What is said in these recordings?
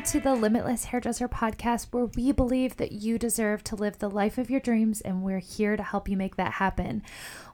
Welcome to the Limitless Hairdresser podcast, where we believe that you deserve to live the life of your dreams, and we're here to help you make that happen.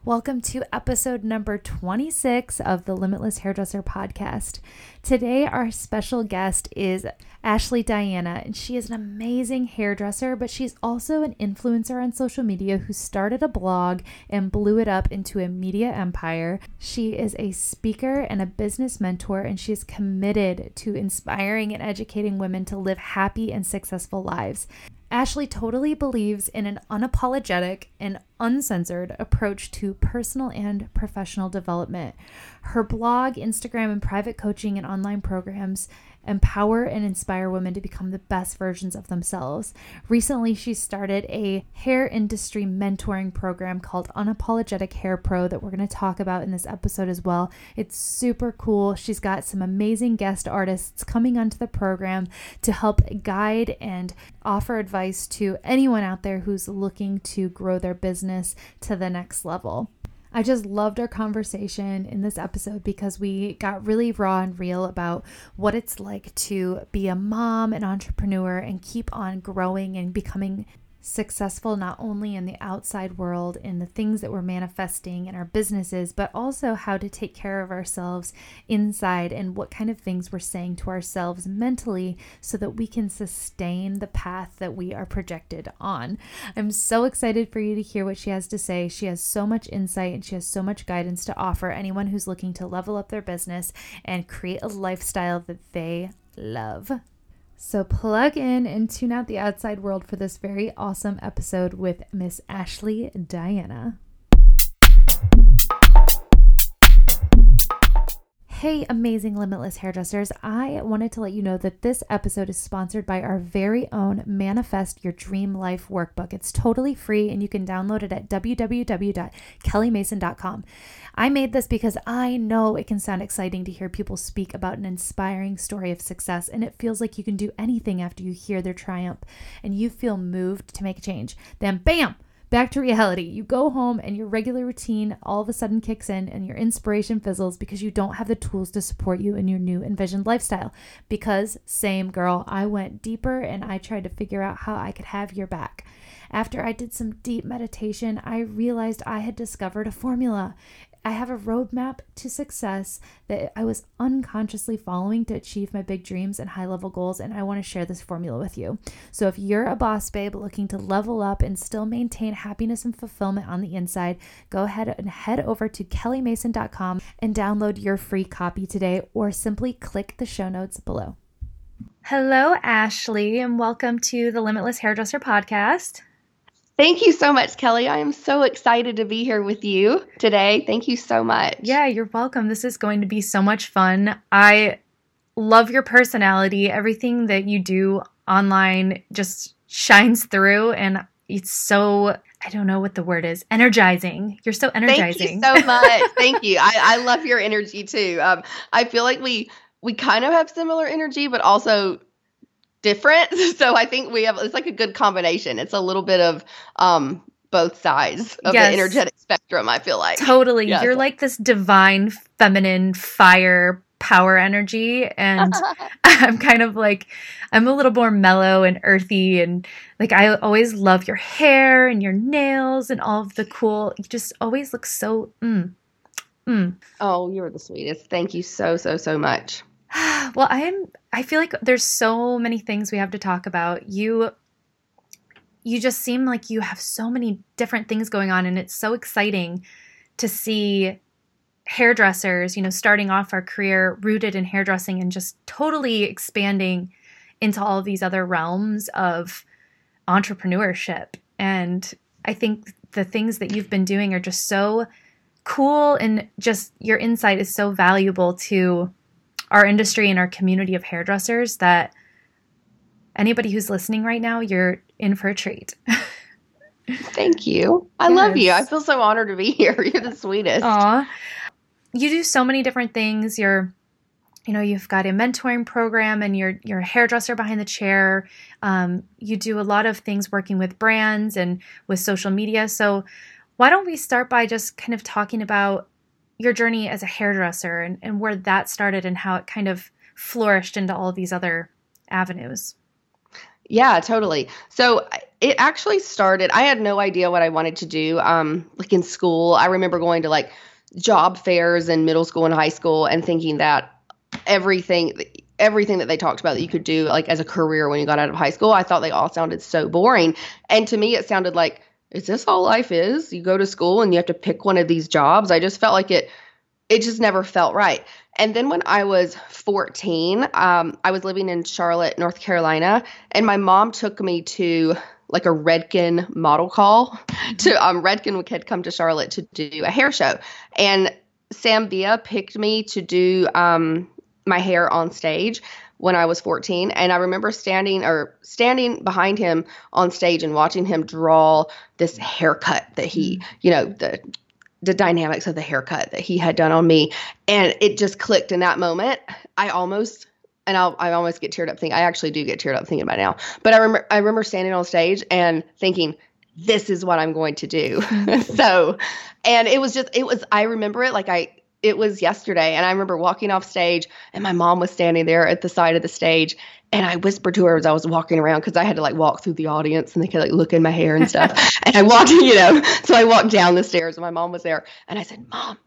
Welcome to episode number 26 of the Limitless Hairdresser podcast. Today, our special guest is Ashley Diana, and she is an amazing hairdresser, but she's also an influencer on social media who started a blog and blew it up into a media empire. She is a speaker and a business mentor, and she is committed to inspiring and educating women to live happy and successful lives. Ashley totally believes in an unapologetic and uncensored approach to personal and professional development. Her blog, Instagram, and private coaching and online programs empower and inspire women to become the best versions of themselves. Recently, she started a hair industry mentoring program called Unapologetic Hair Pro that we're going to talk about in this episode as well. It's super cool. She's got some amazing guest artists coming onto the program to help guide and offer advice to anyone out there who's looking to grow their business to the next level. I just loved our conversation in this episode because we got really raw and real about what it's like to be a mom, an entrepreneur, and keep on growing and becoming successful not only in the outside world in the things that we're manifesting in our businesses, but also how to take care of ourselves inside and what kind of things we're saying to ourselves mentally so that we can sustain the path that we are projected on. I'm so excited for you to hear what she has to say. She has so much insight and she has so much guidance to offer anyone who's looking to level up their business and create a lifestyle that they love. So plug in and tune out the outside world for this very awesome episode with Miss Ashley Diana. Hey, amazing limitless hairdressers. I wanted to let you know that this episode is sponsored by our very own Manifest Your Dream Life workbook. It's totally free and you can download it at www.kellymason.com. I made this because I know it can sound exciting to hear people speak about an inspiring story of success, and it feels like you can do anything after you hear their triumph and you feel moved to make a change. Then, bam! Back to reality. You go home and your regular routine all of a sudden kicks in and your inspiration fizzles because you don't have the tools to support you in your new envisioned lifestyle. Because, same girl, I went deeper and I tried to figure out how I could have your back. After I did some deep meditation, I realized I had discovered a formula. I have a roadmap to success that I was unconsciously following to achieve my big dreams and high level goals, and I want to share this formula with you. So, if you're a boss babe looking to level up and still maintain happiness and fulfillment on the inside, go ahead and head over to kellymason.com and download your free copy today, or simply click the show notes below. Hello, Ashley, and welcome to the Limitless Hairdresser Podcast. Thank you so much, Kelly. I am so excited to be here with you today. Thank you so much. Yeah, you're welcome. This is going to be so much fun. I love your personality. Everything that you do online just shines through, and it's so I don't know what the word is. Energizing. You're so energizing. Thank you so much. Thank you. I, I love your energy too. Um, I feel like we we kind of have similar energy, but also different. So I think we have it's like a good combination. It's a little bit of um both sides of yes. the energetic spectrum, I feel like. Totally. You're like this divine feminine fire power energy and I'm kind of like I'm a little more mellow and earthy and like I always love your hair and your nails and all of the cool you just always look so mm, mm. Oh, you're the sweetest. Thank you so so so much. well, I'm I feel like there's so many things we have to talk about. You you just seem like you have so many different things going on and it's so exciting to see hairdressers, you know, starting off our career rooted in hairdressing and just totally expanding into all these other realms of entrepreneurship. And I think the things that you've been doing are just so cool and just your insight is so valuable to our industry and our community of hairdressers that anybody who's listening right now, you're in for a treat. Thank you. I yes. love you. I feel so honored to be here. You're the sweetest. Aw. You do so many different things. You're you know you've got a mentoring program and you're you're a hairdresser behind the chair um, you do a lot of things working with brands and with social media so why don't we start by just kind of talking about your journey as a hairdresser and, and where that started and how it kind of flourished into all these other avenues. Yeah, totally. So it actually started. I had no idea what I wanted to do. Um, like in school, I remember going to like job fairs in middle school and high school and thinking that everything everything that they talked about that you could do like as a career when you got out of high school i thought they all sounded so boring and to me it sounded like is this all life is? You go to school and you have to pick one of these jobs. I just felt like it it just never felt right. And then when i was 14 um, i was living in charlotte north carolina and my mom took me to like a Redken model call to um Redken had come to Charlotte to do a hair show. And Sam Villa picked me to do um my hair on stage when I was 14 and I remember standing or standing behind him on stage and watching him draw this haircut that he, mm-hmm. you know, the the dynamics of the haircut that he had done on me and it just clicked in that moment. I almost and I'll, I almost get teared up thinking I actually do get teared up thinking about now. But I remember I remember standing on stage and thinking this is what I'm going to do. so, and it was just it was I remember it like I it was yesterday and I remember walking off stage and my mom was standing there at the side of the stage and I whispered to her as I was walking around because I had to like walk through the audience and they could like look in my hair and stuff. and I walked, you know, so I walked down the stairs and my mom was there and I said, Mom,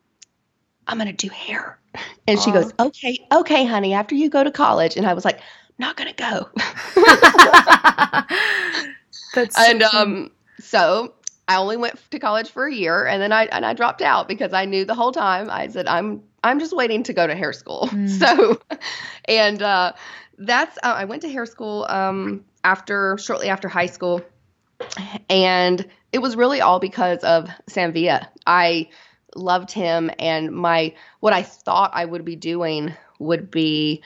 I'm gonna do hair. And Aww. she goes, Okay, okay, honey, after you go to college. And I was like, I'm not gonna go. That's and um so I only went to college for a year and then I and I dropped out because I knew the whole time I said I'm I'm just waiting to go to hair school. Mm. So and uh, that's uh, I went to hair school um, after shortly after high school and it was really all because of Sam Villa. I loved him and my what I thought I would be doing would be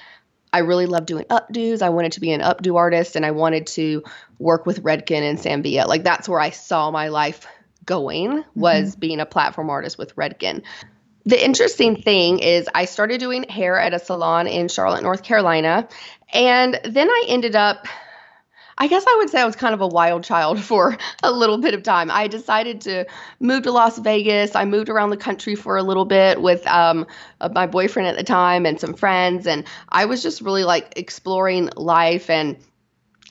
I really loved doing updos. I wanted to be an updo artist and I wanted to work with Redken and Sam Villa. Like that's where I saw my life going was mm-hmm. being a platform artist with Redken. The interesting thing is I started doing hair at a salon in Charlotte, North Carolina, and then I ended up I guess I would say I was kind of a wild child for a little bit of time. I decided to move to Las Vegas. I moved around the country for a little bit with um, uh, my boyfriend at the time and some friends, and I was just really like exploring life and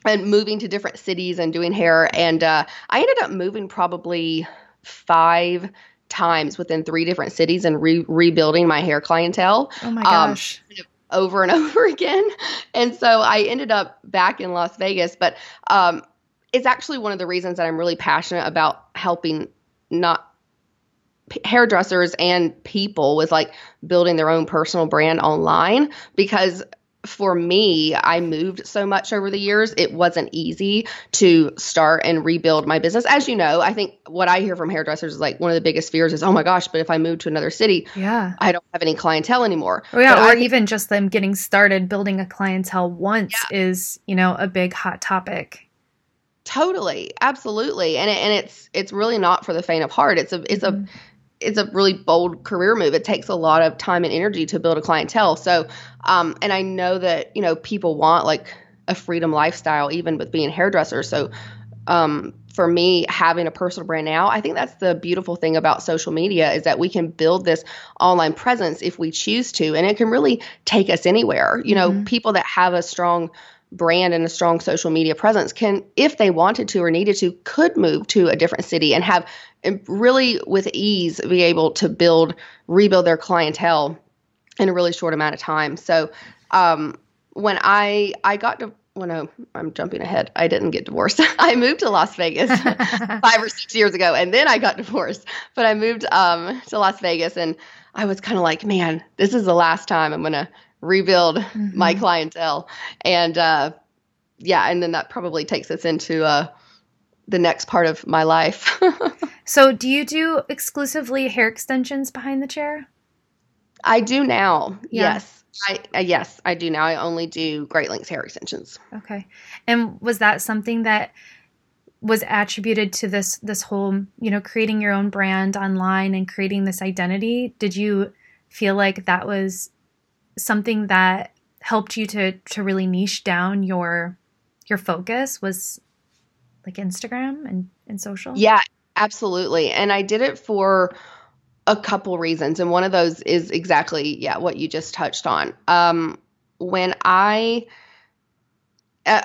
and moving to different cities and doing hair. And uh, I ended up moving probably five times within three different cities and re- rebuilding my hair clientele. Oh my um, gosh. Um, over and over again. And so I ended up back in Las Vegas. But um, it's actually one of the reasons that I'm really passionate about helping not hairdressers and people with like building their own personal brand online because for me, I moved so much over the years, it wasn't easy to start and rebuild my business. As you know, I think what I hear from hairdressers is like one of the biggest fears is, oh my gosh, but if I move to another city, yeah, I don't have any clientele anymore. Oh, yeah, but or I, even just them getting started building a clientele once yeah. is, you know, a big hot topic. Totally, absolutely, and it, and it's it's really not for the faint of heart. It's a it's mm-hmm. a it's a really bold career move. It takes a lot of time and energy to build a clientele. So, um, and I know that you know people want like a freedom lifestyle, even with being hairdressers. So, um, for me, having a personal brand now, I think that's the beautiful thing about social media is that we can build this online presence if we choose to, and it can really take us anywhere. You know, mm-hmm. people that have a strong brand and a strong social media presence can if they wanted to or needed to could move to a different city and have really with ease be able to build rebuild their clientele in a really short amount of time. So um, when i i got to when I, i'm jumping ahead. I didn't get divorced. I moved to las vegas five or six years ago and then i got divorced. But i moved um, to las vegas and i was kind of like man this is the last time i'm going to rebuild mm-hmm. my clientele and uh, yeah and then that probably takes us into uh, the next part of my life So, do you do exclusively hair extensions behind the chair? I do now. Yeah. Yes. I uh, yes, I do now. I only do Great Lengths hair extensions. Okay. And was that something that was attributed to this this whole, you know, creating your own brand online and creating this identity? Did you feel like that was something that helped you to to really niche down your your focus was like Instagram and and social? Yeah, Absolutely. And I did it for a couple reasons. And one of those is exactly, yeah, what you just touched on. Um, when I uh,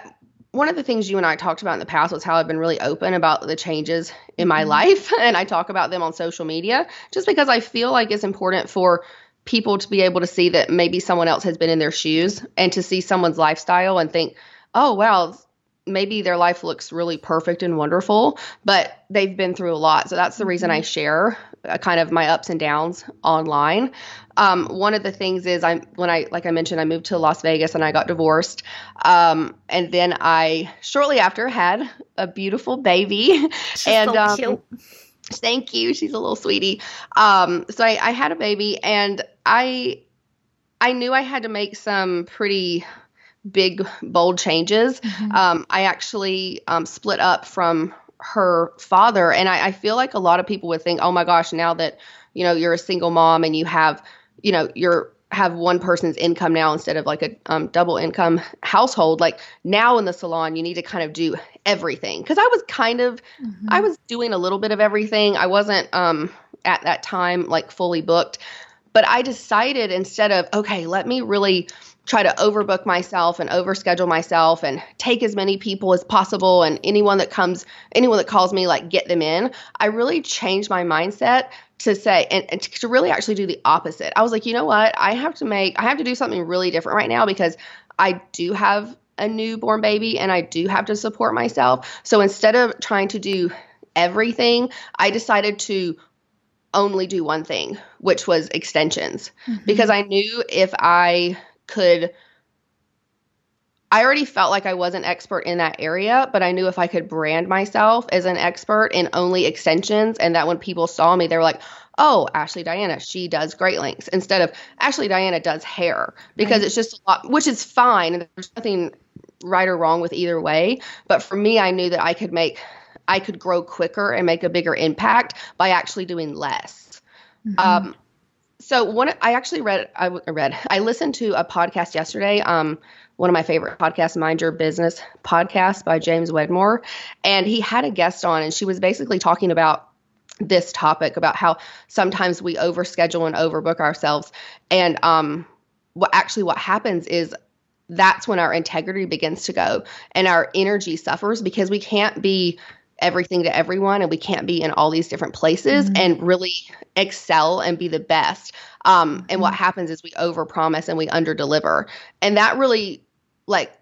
one of the things you and I talked about in the past was how I've been really open about the changes in my mm-hmm. life, and I talk about them on social media just because I feel like it's important for people to be able to see that maybe someone else has been in their shoes and to see someone's lifestyle and think, oh, wow, maybe their life looks really perfect and wonderful, but they've been through a lot. So that's the reason I mm-hmm. share uh, kind of my ups and downs online. Um, one of the things is I'm when I like I mentioned I moved to Las Vegas and I got divorced, um, and then I shortly after had a beautiful baby, She's and so um. Thank you. She's a little sweetie. Um, so I, I had a baby, and I I knew I had to make some pretty big, bold changes. Mm-hmm. Um, I actually um, split up from her father, and I, I feel like a lot of people would think, "Oh my gosh, now that you know you're a single mom and you have, you know, you're have one person's income now instead of like a um, double income household like now in the salon you need to kind of do everything. Because i was kind of mm-hmm. i was doing a little bit of everything. I wasn't um at that time like fully booked. But i decided instead of okay let me really try to overbook myself and overschedule myself and take as many people as possible and anyone that comes anyone that calls me like get them in i really changed my mindset to say and, and, to really actually do the opposite. I was like you know what? I have to make i have to do something really different right now because i do have a newborn baby and i do have to support myself so instead of trying to do everything i decided to only do one thing which was extensions mm-hmm. because i knew if i could I already felt like I was an expert in that area, but I knew if I could brand myself as an expert in only extensions and that when people saw me, they were like, oh, Ashley Diana, she does Great Lengths instead of Ashley Diana does hair because right. it's just a lot, which is fine. And there's nothing right or wrong with either way. But for me, I knew that I could make, I could grow quicker and make a bigger impact by actually doing less. Mm-hmm. Um, so one, I actually read, I read, I listened to a podcast yesterday. Um, one of my favorite podcasts, Mind Your Business podcast by James Wedmore, and he had a guest on, and she was basically talking about this topic about how sometimes we overschedule and overbook ourselves, and um, what actually what happens is that's when our integrity begins to go and our energy suffers because we can't be everything to everyone and we can't be in all these different places mm-hmm. and really excel and be the best um, and what mm-hmm. happens is we overpromise and we underdeliver and that really like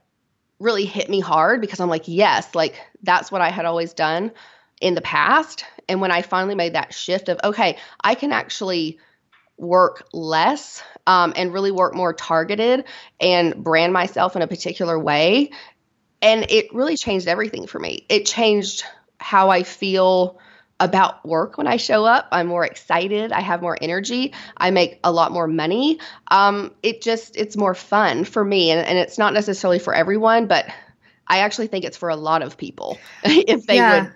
really hit me hard because i'm like yes like that's what i had always done in the past and when i finally made that shift of okay i can actually work less um, and really work more targeted and brand myself in a particular way and it really changed everything for me it changed how I feel about work when I show up. I'm more excited. I have more energy. I make a lot more money. Um, it just, it's more fun for me. And, and it's not necessarily for everyone, but I actually think it's for a lot of people if they yeah. would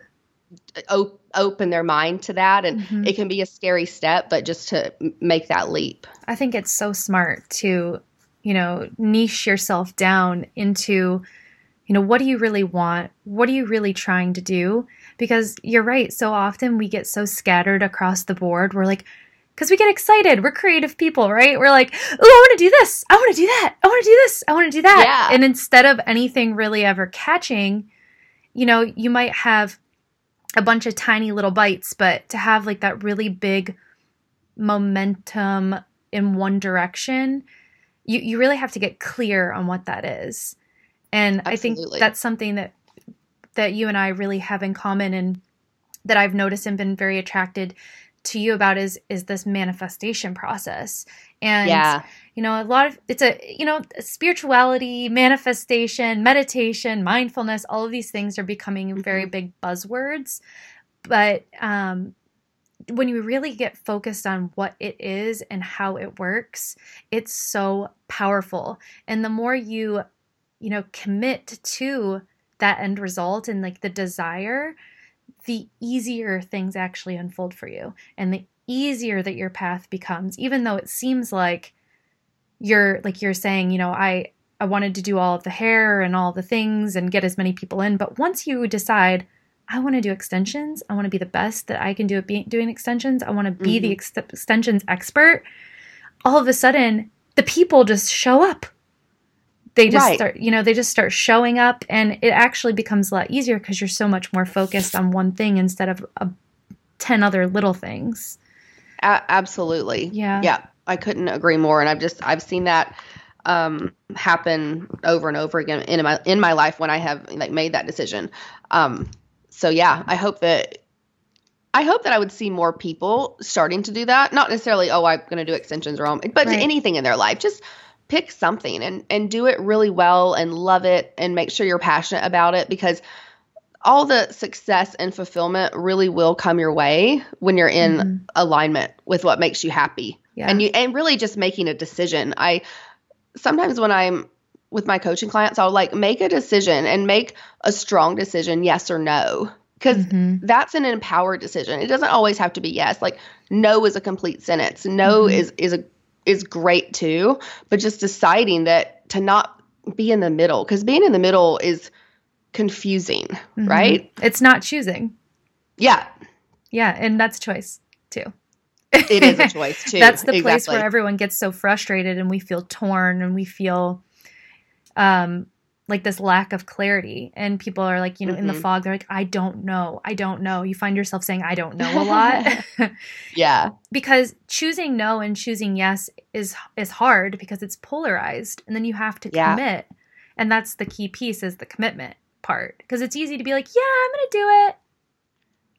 op- open their mind to that. And mm-hmm. it can be a scary step, but just to make that leap. I think it's so smart to, you know, niche yourself down into you know, what do you really want? What are you really trying to do? Because you're right. So often we get so scattered across the board. We're like, because we get excited. We're creative people, right? We're like, oh, I want to do this. I want to do that. I want to do this. I want to do that. Yeah. And instead of anything really ever catching, you know, you might have a bunch of tiny little bites, but to have like that really big momentum in one direction, you, you really have to get clear on what that is. And Absolutely. I think that's something that that you and I really have in common and that I've noticed and been very attracted to you about is is this manifestation process. And yeah. you know, a lot of it's a you know, spirituality, manifestation, meditation, mindfulness, all of these things are becoming mm-hmm. very big buzzwords. But um when you really get focused on what it is and how it works, it's so powerful. And the more you you know, commit to that end result and like the desire, the easier things actually unfold for you and the easier that your path becomes, even though it seems like you're like you're saying, you know, I I wanted to do all of the hair and all the things and get as many people in, but once you decide I want to do extensions, I want to be the best that I can do at being, doing extensions, I want to be mm-hmm. the ex- extensions expert, all of a sudden the people just show up they just Right. start you know they just start showing up and it actually becomes a lot easier because you're so much more focused on one thing instead of uh, 10 other little things A- absolutely. Yeah. Yeah. I couldn't agree more. And I've just I've seen that um, happen over and over again in my in my life when I have like made that decision. Um, so yeah, I hope that I hope that I would see more people starting to do that. Not necessarily, oh, I'm going to do extensions or but Right. anything in their life. Just pick something and and do it really well and love it and make sure you're passionate about it because all the success and fulfillment really will come your way when you're in Mhm. alignment with what makes you happy yeah and you and really just making a decision i sometimes when i'm with my coaching clients i'll like make a decision and make a strong decision yes or no because Mhm. that's an empowered decision it doesn't always have to be yes like no is a complete sentence no Mhm. is is a is great too but just deciding that to not be in the middle because being in the middle is confusing Mhm. right? It's not choosing. Yeah. Yeah and that's choice too. It is a choice too that's the place where everyone gets so frustrated and we feel torn and we feel um like this lack of clarity. And people are like you know in the Mhm. fog they're like i don't know. I don't know. You find yourself saying i don't know a lot. Yeah. Because choosing no and choosing yes is is hard because it's polarized and then you have to Yeah. commit. And that's the key piece is the commitment part. Because it's easy to be like yeah i'm gonna do it.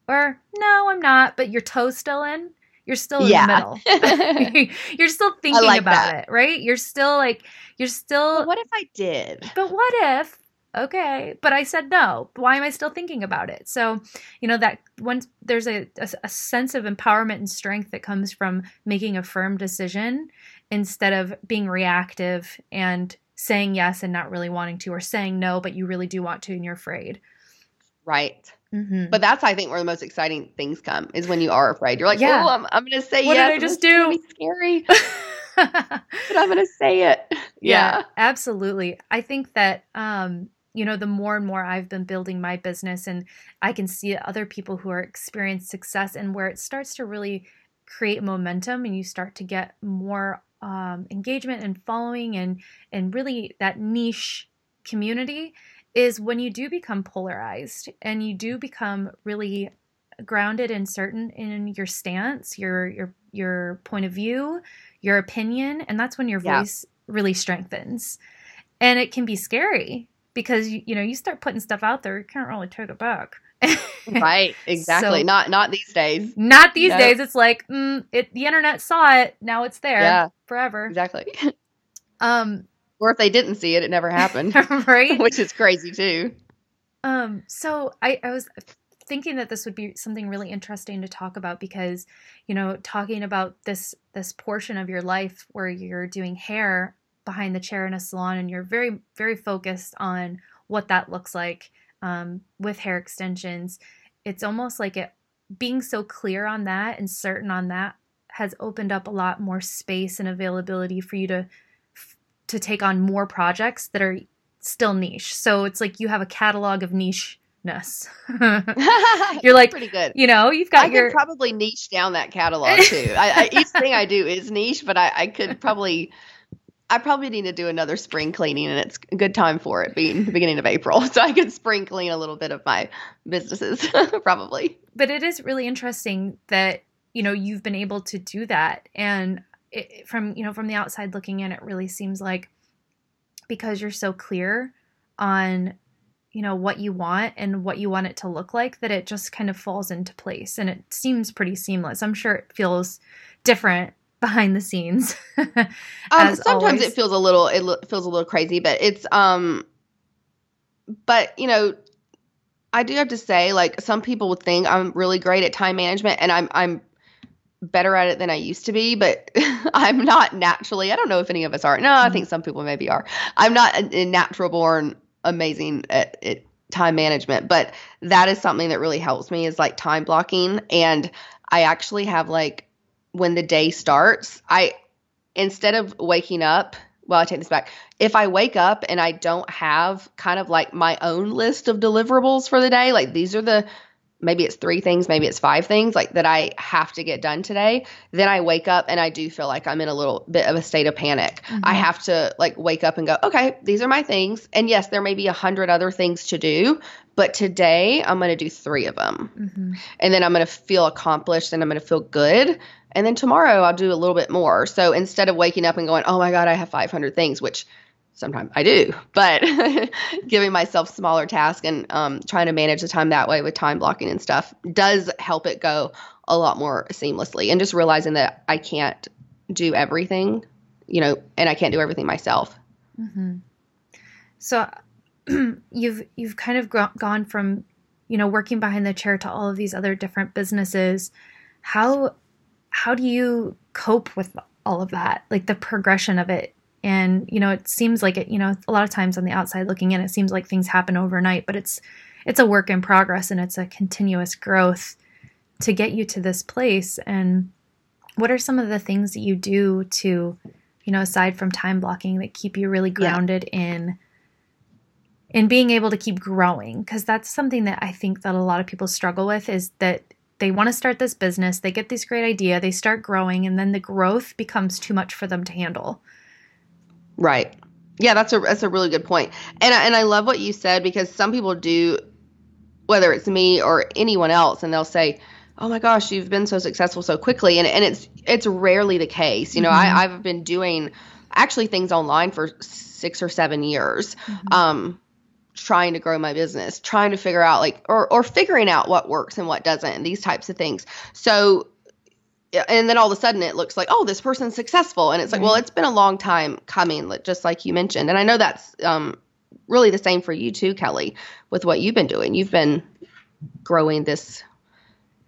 Or no i'm not but your toe's still in you're still in Yeah. the middle you're still thinking like about that. it right you're still like you're still But what if I did? but what if okay but i said no why am i still thinking about it so you know that once there's a, a, a sense of empowerment and strength that comes from making a firm decision instead of being reactive and saying yes and not really wanting to or saying no but you really do want to and you're afraid Right. Mm-hmm. But that's I think where the most exciting things come is when you are afraid. You're like, Yeah. oh, I'm, I'm going to say What did yes. I and just it's gonna do?" scary, but I'm going to say it. Yeah. absolutely. I think that um, you know, the more and more I've been building my business and I can see other people who are experiencing success and where it starts to really create momentum and you start to get more um, engagement and following and and really that niche community is when you do become polarized and you do become really grounded and certain in your stance, your your your point of view, your opinion, and that's when your Yeah. voice really strengthens. And it can be scary because you, you know you start putting stuff out there, you can't really take it back. Right. Exactly. So- not not these days. Not these No. days. It's like mm, it. The internet saw it. Now it's there Yeah. forever. Exactly. Um, or if they didn't see it, it never happened, right. which is crazy too. Um, so I, I was thinking that this would be something really interesting to talk about because, you know, talking about this this portion of your life where you're doing hair behind the chair in a salon and you're very very focused on what that looks like um, with hair extensions. It's almost like it being so clear on that and certain on that has opened up a lot more space and availability for you to to take on more projects that are still niche. So it's like you have a catalog of nicheness. You're like, pretty good. you know, you've got I your could probably niche down that catalog too. I, I, each thing I do is niche, but I, I could probably, I probably need to do another spring cleaning, and it's a good time for it, being the beginning of April, so I could spring clean a little bit of my businesses, probably. but it is really interesting that you know you've been able to do that and it, from you know from the outside looking in it really seems like because you're so clear on you know what you want and what you want it to look like that it just kind of falls into place and it seems pretty seamless i'm sure it feels different behind the scenes Um, sometimes always. it feels a little, it lo- feels a little crazy, but it's um, but you know, I do have to say, like some people would think I'm really great at time management, and I'm I'm better at it than I used to be, but I'm not naturally. I don't know if any of us are. No, I think some people maybe are. I'm not a, a natural born amazing at, at time management, but that is something that really helps me is like time blocking. And I actually have like when the day starts, I instead of waking up, well, I take this back. If I wake up and I don't have kind of like my own list of deliverables for the day, like these are the maybe it's three things, maybe it's five things like that I have to get done today, then I wake up and I do feel like I'm in a little bit of a state of panic. Mm-hmm. I have to like wake up and go, okay, these are my things. And yes, there may be a hundred other things to do, but today I'm going to do three of them. Mm-hmm. And then I'm going to feel accomplished and I'm going to feel good. And then tomorrow I'll do a little bit more. So instead of waking up and going, oh my God, I have 500 things, which sometimes I do, but giving myself smaller tasks and um, trying to manage the time that way with time blocking and stuff does help it go a lot more seamlessly. And just realizing that I can't do everything, you know, and I can't do everything myself. Mm-hmm. So you've you've kind of gone from you know working behind the chair to all of these other different businesses. How how do you cope with all of that? Like the progression of it and you know it seems like it you know a lot of times on the outside looking in it seems like things happen overnight but it's it's a work in progress and it's a continuous growth to get you to this place. And what are some of the things that you do to you know aside from time blocking that keep you really grounded yeah. in in being able to keep growing? Because that's something that i think that a lot of people struggle with is that they want to start this business they get this great idea they start growing and then the growth becomes too much for them to handle Right. Yeah, that's a that's a really good point. And I, and I love what you said because some people do whether it's me or anyone else and they'll say, "Oh my gosh, you've been so successful so quickly." And and it's it's rarely the case. You know, mm-hmm. I I've been doing actually things online for 6 or 7 years. Mm-hmm. Um trying to grow my business, trying to figure out like or or figuring out what works and what doesn't and these types of things. So and then all of a sudden it looks like oh this person's successful. And it's like mm-hmm. well it's been a long time coming just like you mentioned. And i know that's um, really the same for you too kelly with what you've been doing. You've been growing this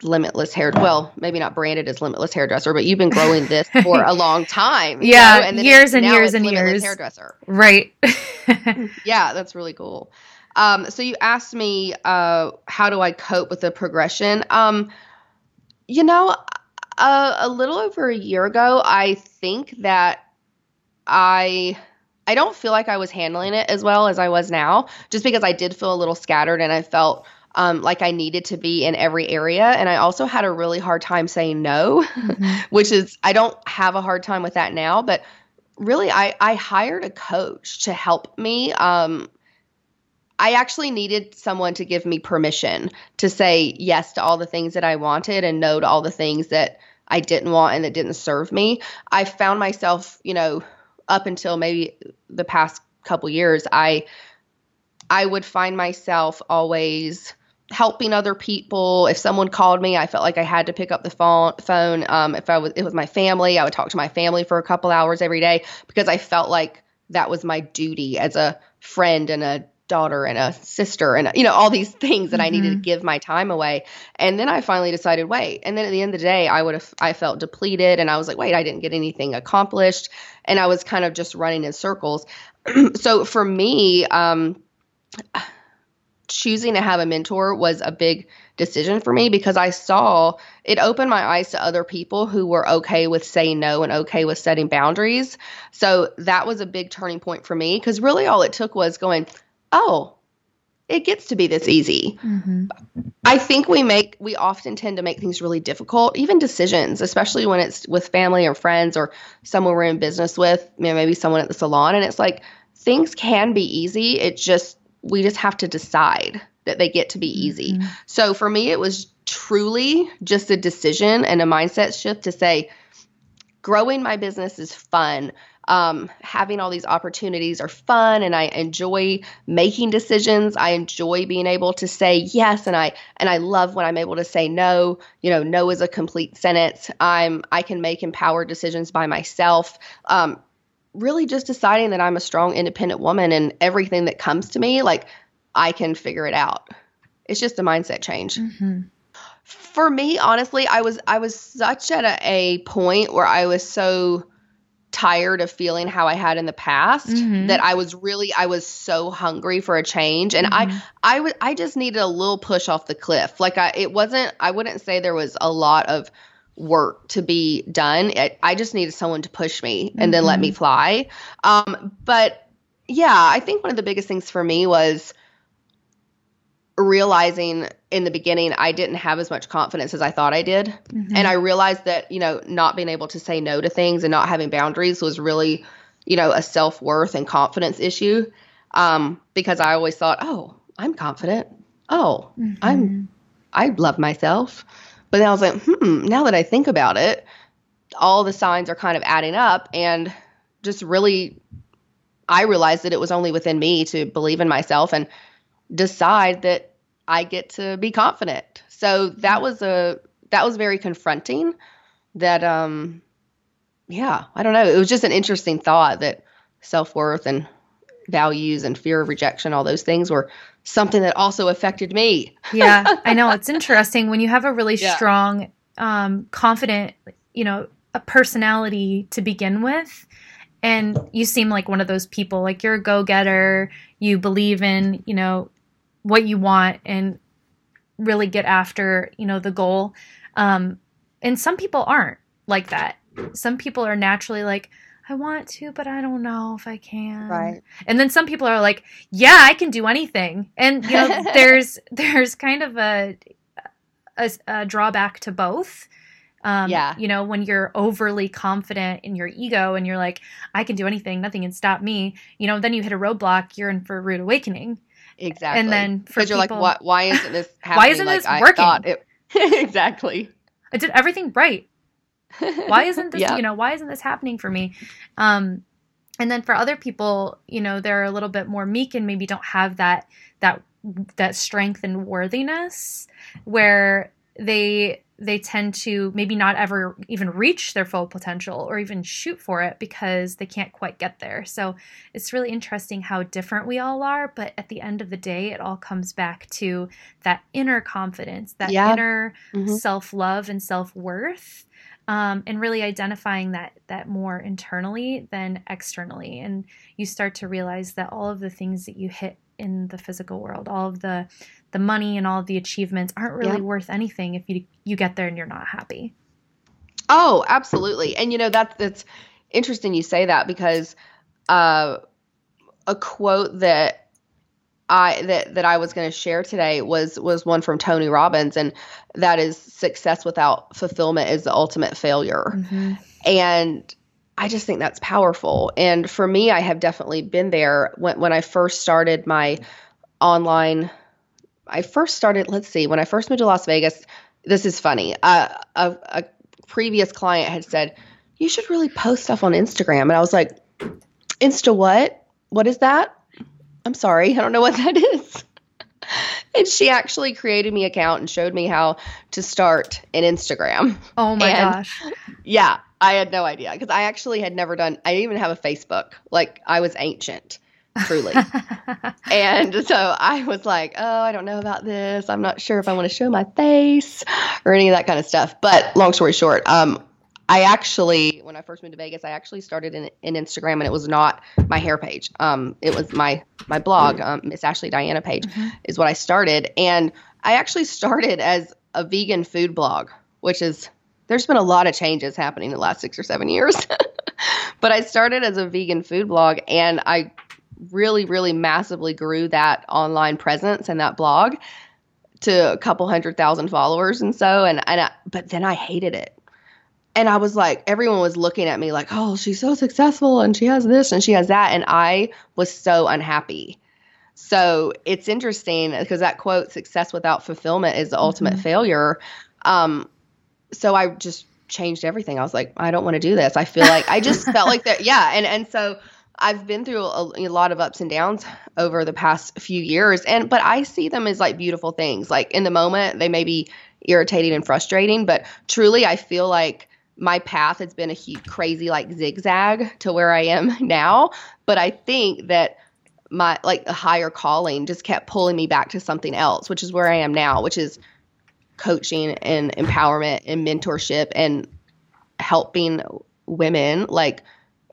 limitless hair well maybe not branded as limitless hairdresser but you've been growing this for a long time yeah know? and years and years and years. hairdresser. Right. Yeah that's really cool. Um, so you asked me uh, how do i cope with the progression? Um, you know uh, a little over a year ago, I think that I I don't feel like I was handling it as well as I was now, just because I did feel a little scattered and I felt um, like I needed to be in every area. And I also had a really hard time saying no, mm-hmm. which is, I don't have a hard time with that now, but really, I, I hired a coach to help me. Um, I actually needed someone to give me permission to say yes to all the things that I wanted and no to all the things that I didn't want and that didn't serve me. I found myself, you know, up until maybe the past couple years, I I would find myself always helping other people. If someone called me, I felt like I had to pick up the phone. phone. Um, if I was it was my family, I would talk to my family for a couple hours every day because I felt like that was my duty as a friend and a daughter and a sister and you know all these things that mm-hmm. I needed to mm-hmm. give my time away. And then I finally decided, wait. And then at the end of the day, I would have I felt depleted and I was like, wait, I didn't get anything accomplished and I was kind of just running in circles. so for me, um choosing to have a mentor was a big decision for me because I saw it opened my eyes to other people who were okay with saying no and okay with setting boundaries. So that was a big turning point for me because really all it took was going, oh, it gets to be this easy. Mm-hmm. I think we make we often tend to make things really difficult, even decisions, especially when it's with family or friends or someone we're in business with, you know, maybe someone at the salon and it's like things can be easy. It's just we just have to decide that they get to be easy. Mm-hmm. So for me it was truly just a decision and a mindset shift to say growing my business is fun um, having all these opportunities are fun and I enjoy making decisions. I enjoy being able to say yes and I and I love when I'm able to say no. You know, no is a complete sentence. I'm I can make empowered decisions by myself. Um, really just deciding that I'm a strong independent woman and everything that comes to me like I can figure it out. It's just a mindset change. Mm-hmm for me honestly i was i was such at a, a, point where i was so tired of feeling how I had in the past mm-hmm. that I was really I was so hungry for a change and mm-hmm. I I would I just needed a little push off the cliff like I it wasn't I wouldn't say there was a lot of work to be done it, I just needed someone to push me and mm-hmm. then let me mm-hmm. fly um but yeah I think one of the biggest things for me was realizing in the beginning, I didn't have as much confidence as I thought I did. Mm-hmm. And I realized that, you know, not being able to say no to things and not having boundaries was really, you know, a self worth and confidence issue. Um, because I always thought, oh, I'm confident. Oh, Mm-hmm. I'm, I love myself. But then I was like, hmm, now that I think about it, all the signs are kind of adding up. And just really, I realized that it was only within me to believe in myself and decide that I get to be confident. So that was a that was very confronting. That um yeah, I don't know. It was just an interesting thought that self-worth and values and fear of rejection, all those things were something that also affected me. yeah, I know. It's interesting when you have a really Yeah. strong, um, confident, you know, a personality to begin with. And you seem like one of those people, like you're a go getter, you believe in, you know, what you want and really get after, you know, the goal. Um, and some people aren't like that. Some people are naturally like, I want to, but I don't know if I can. Right and then some people are like, "Yeah, I can do anything." And you know, there's there's kind of a, a a drawback to both. Um, Yeah. You know, when you're overly confident in your ego and you're like, "I can do anything, nothing can stop me." You know, then you hit a roadblock, you're in for a rude awakening. Exactly. And then for because you're like, people- what? Why isn't this happening? Why isn't like this I working? thought It, exactly. I did everything right. why isn't this Yeah. you know why isn't this happening for me um and then for other people you know they're a little bit more meek and maybe don't have that that that strength and worthiness where they they tend to maybe not ever even reach their full potential or even shoot for it because they can't quite get there so it's really interesting how different we all are but at the end of the day it all comes back to that inner confidence that Yeah. inner Mhm. self-love and self-worth um, and really identifying that that more internally than externally and you start to realize that all of the things that you hit in the physical world all of the the money and all of the achievements aren't really Yeah. worth anything if you you get there and you're not happy Oh, absolutely. And you know that's that's interesting you say that because uh, a quote that I that that I was going to share today was was one from Tony Robbins and that is success without fulfillment is the ultimate failure. And I just think that's powerful. And for me, I have definitely been there when when I first started my online I first started, let's see, when I first moved to Las Vegas, this is funny. Uh, a, a previous client had said, You should really post stuff on Instagram. And I was like, Insta what? What is that? I'm sorry. I don't know what that is. and she actually created me an account and showed me how to start an Instagram. oh my And- gosh Yeah, I had no idea because I actually had never done, I didn't even have a Facebook. Like I was ancient, truly. And so I was like, oh, I don't know about this. I'm not sure if I want to show my face or any of that kind of stuff. But long story short, um, I actually, when I first moved to Vegas, I actually started an, an Instagram, and it was not my hair page. Um, it was my my blog, um, Miss Ashley Diana page, is what I started, and I actually started as a vegan food blog, which is there's been a lot of changes happening in the last six or seven years. but I started as a vegan food blog, and I really, really massively grew that online presence and that blog to a couple hundred thousand followers and so and and I, but then I hated it. And I was like everyone was looking at me like, "Oh, she's so successful and she has this and she has that." And I was so unhappy. So, it's interesting because that quote success without fulfillment is the ultimate failure. Um so I just changed everything. I was like, I don't want to do this. I feel like I just felt like that. Yeah. And, and so I've been through a, a lot of ups and downs over the past few years. And, but I see them as like beautiful things. Like in the moment, they may be irritating and frustrating, but truly, I feel like my path has been a huge, crazy like zigzag to where I am now. But I think that my like a higher calling just kept pulling me back to something else, which is where I am now, which is coaching and empowerment and mentorship and helping women like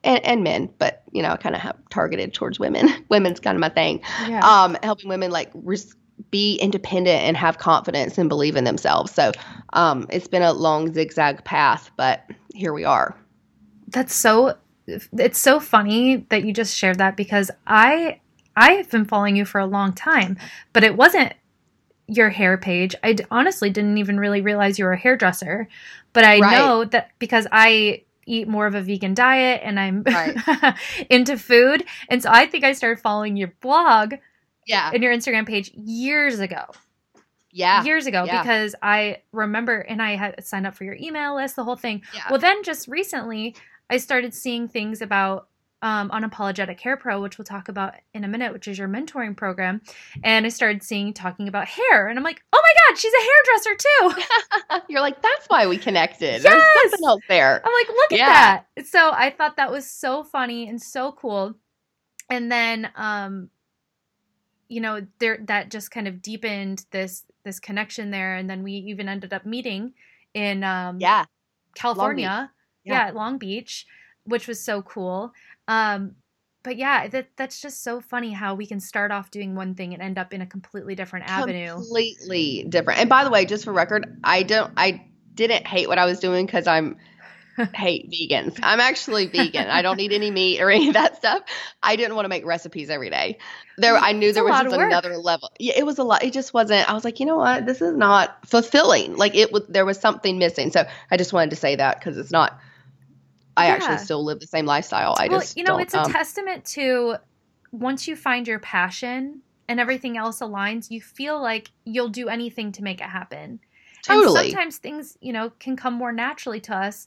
and, and men but you know i kind of have targeted towards women. Women's kind of my thing. Yeah. Um helping women like res- be independent and have confidence and believe in themselves. So um it's been a long zigzag path but here we are. That's so it's so funny that you just shared that because i i have been following you for a long time but it wasn't your hair page. I d- honestly didn't even really realize you were a hairdresser, but I Right. know that because I eat more of a vegan diet and I'm Right. into food. And so I think I started following your blog Yeah. and your Instagram page years ago. Yeah. Years ago yeah. because I remember and I had signed up for your email list, the whole thing. Yeah. Well, then just recently, I started seeing things about um, Unapologetic Hair Pro, which we'll talk about in a minute, which is your mentoring program. And I started seeing talking about hair, and I'm like, oh my god, she's a hairdresser too. You're like, that's why we connected. Yes! There's something else there. I'm like, look Yeah. at that. So I thought that was so funny and so cool. And then, um, you know, there that just kind of deepened this this connection there, and then we even ended up meeting in um, Yeah. California. Yeah. Yeah. at Long Beach, which was so cool. Um, but yeah, that that's just so funny how we can start off doing one thing and end up in a completely different avenue. Completely different. And by the way, just for record, I don't I didn't hate what I was doing because I'm hate vegans. I'm actually vegan. I don't eat any meat or any of that stuff. I didn't want to make recipes every day. There I knew It's there was just another level. Yeah, it was a lot. It just wasn't I was like, you know what? This is not fulfilling. Like it was there was something missing. So I just wanted to say that because it's not I Yeah. actually still live the same lifestyle. I well, just you know, it's a um, testament to once you find your passion and everything else aligns, you feel like you'll do anything to make it happen. Totally. And sometimes things, you know, can come more naturally to us.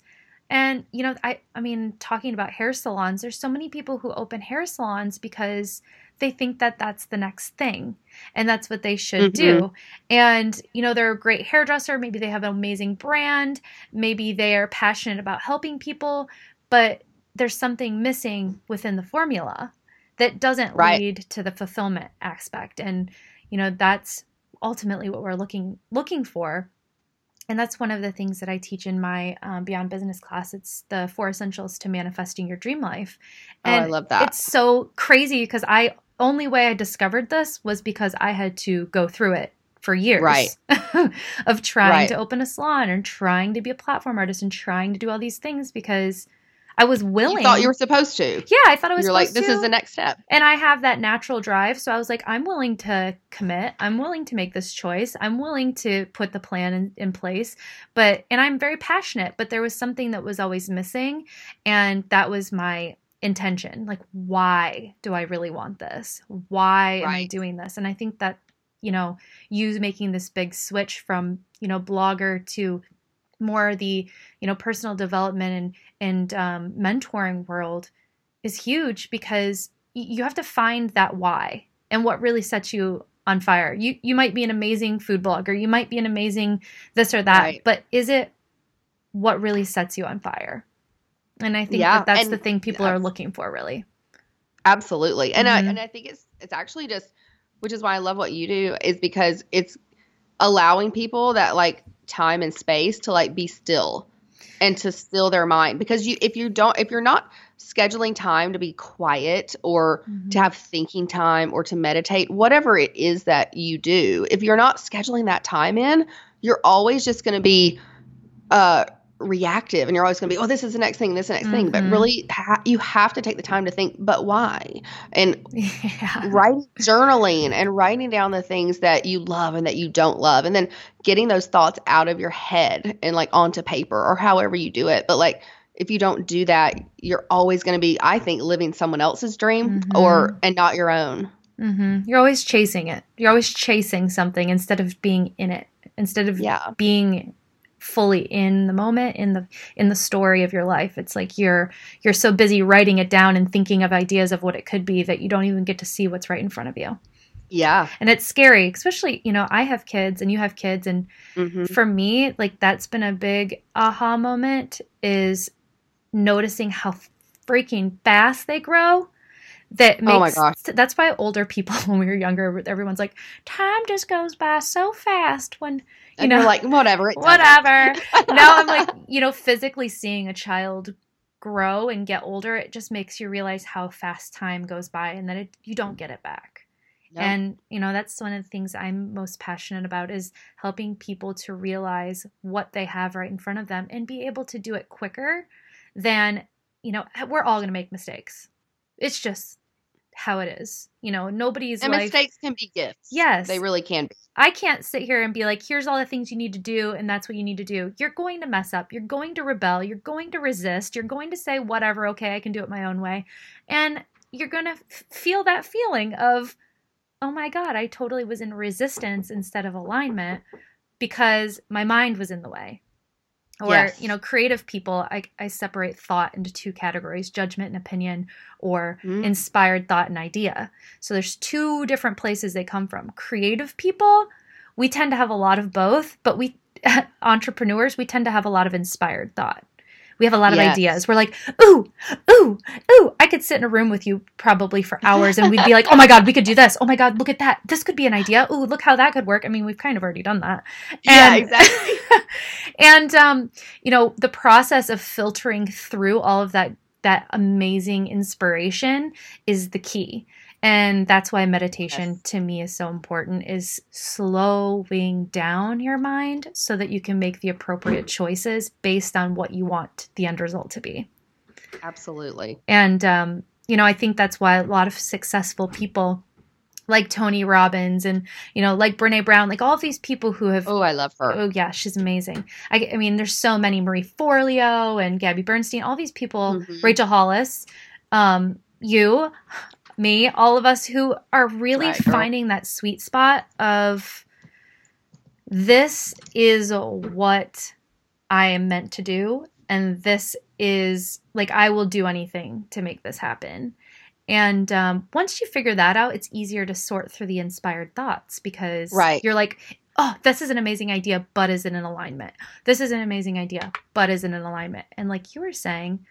And, you know, I I mean, talking about hair salons, there's so many people who open hair salons because they think that that's the next thing and that's what they should do. Mm-hmm. And, you know, they're a great hairdresser, maybe they have an amazing brand, maybe they are passionate about helping people, but there's something missing within the formula that doesn't Right. lead to the fulfillment aspect. And, you know, that's ultimately what we're looking looking for and that's one of the things that I teach in my um, Beyond Business class. It's the four essentials to manifesting your dream life. Oh, I love that. It's so crazy because I only way I discovered this was because I had to go through it for years, Right. of trying Right. to open a salon and trying to be a platform artist and trying to do all these things because I was willing. You thought you were supposed to. yeah, I thought I was. You're like, this is the next step. And I have that natural drive. So I was like, I'm willing to commit. I'm willing to make this choice. I'm willing to put the plan in, in place. But, and I'm very passionate, but there was something that was always missing. And that was my intention. Like, why do I really want this? Why am I doing this? And I think that, you know, you making this big switch from, you know, blogger to more the, you know, personal development and, and um, mentoring world is huge because you have to find that why and what really sets you on fire. You you might be an amazing food blogger, you might be an amazing this or that, Right. but is it what really sets you on fire? And I think Yeah, that that's the thing people are looking for really. Absolutely. And Mhm. I and I think it's it's actually just which is why I love what you do is because it's allowing people that like time and space to like be still and to still their mind because you if you don't if you're not scheduling time to be quiet or to have thinking time or to meditate whatever it is that you do if you're not scheduling that time in you're always just going to be uh reactive and you're always going to be oh this is the next thing this is the next thing but Mhm. really ha- you have to take the time to think but why and yeah. writing journaling and writing down the things that you love and that you don't love and then getting those thoughts out of your head and like onto paper or however you do it but like if you don't do that you're always going to be i think living someone else's dream Mhm. or and not your own hmm You're always chasing it. You're always chasing something instead of being in it. Instead of yeah being fully in the moment in the in the story of your life. It's like you're you're so busy writing it down and thinking of ideas of what it could be that you don't even get to see what's right in front of you. Yeah. And it's scary especially you know i have kids and you have kids. And hmm for me like that's been a big aha moment is noticing how freaking fast they grow that makes Oh my gosh. that's why older people when we were younger everyone's like time just goes by so fast when you and know? like whatever whatever. Now i'm like you know physically seeing a child grow and get older it just makes you realize how fast time goes by and that it, you don't get it back. No. and you know that's one of the things i'm most passionate about is helping people to realize what they have right in front of them and be able to do it quicker than you know we're all going to make mistakes. It's just how it is. You know, nobody's and life. mistakes can be gifts. Yes. they really can be. I can't sit here and be like, here's all the things you need to do, and that's what you need to do. You're going to mess up. You're going to rebel. You're going to resist. You're going to say, whatever, okay, I can do it my own way. And you're going to f- feel that feeling of, oh my God, I totally was in resistance instead of alignment because my mind was in the way. Or, Yes. you know, creative people, I, I separate thought into two categories judgment and opinion, or Mm. inspired thought and idea. So there's two different places they come from. Creative people, we tend to have a lot of both, but we entrepreneurs, we tend to have a lot of inspired thought. We have a lot of Yes. ideas. We're like, ooh, ooh, ooh. I could sit in a room with you probably for hours and we'd be like, oh my God, we could do this. Oh my God, look at that. This could be an idea. Ooh, look how that could work. I mean, we've kind of already done that. Yeah, And- exactly. and um, you know, the process of filtering through all of that that amazing inspiration is the key. And that's why meditation Yes. to me is so important is slowing down your mind so that you can make the appropriate choices based on what you want the end result to be. Absolutely. And um, you know, I think that's why a lot of successful people like Tony Robbins and you know, like Brene Brown, like all these people who have Oh, I love her. Oh yeah, she's amazing. I, I mean, there's so many Marie Forleo and Gabby Bernstein, all these people, Mhm. Rachel Hollis, um, you, me, all of us who are really Right, finding that sweet spot of this is what I am meant to do, and this is like I will do anything to make this happen. And um, once you figure that out, it's easier to sort through the inspired thoughts because Right. you're like, oh, this is an amazing idea, but is it in alignment? This is an amazing idea, but is it in alignment? And like you were saying,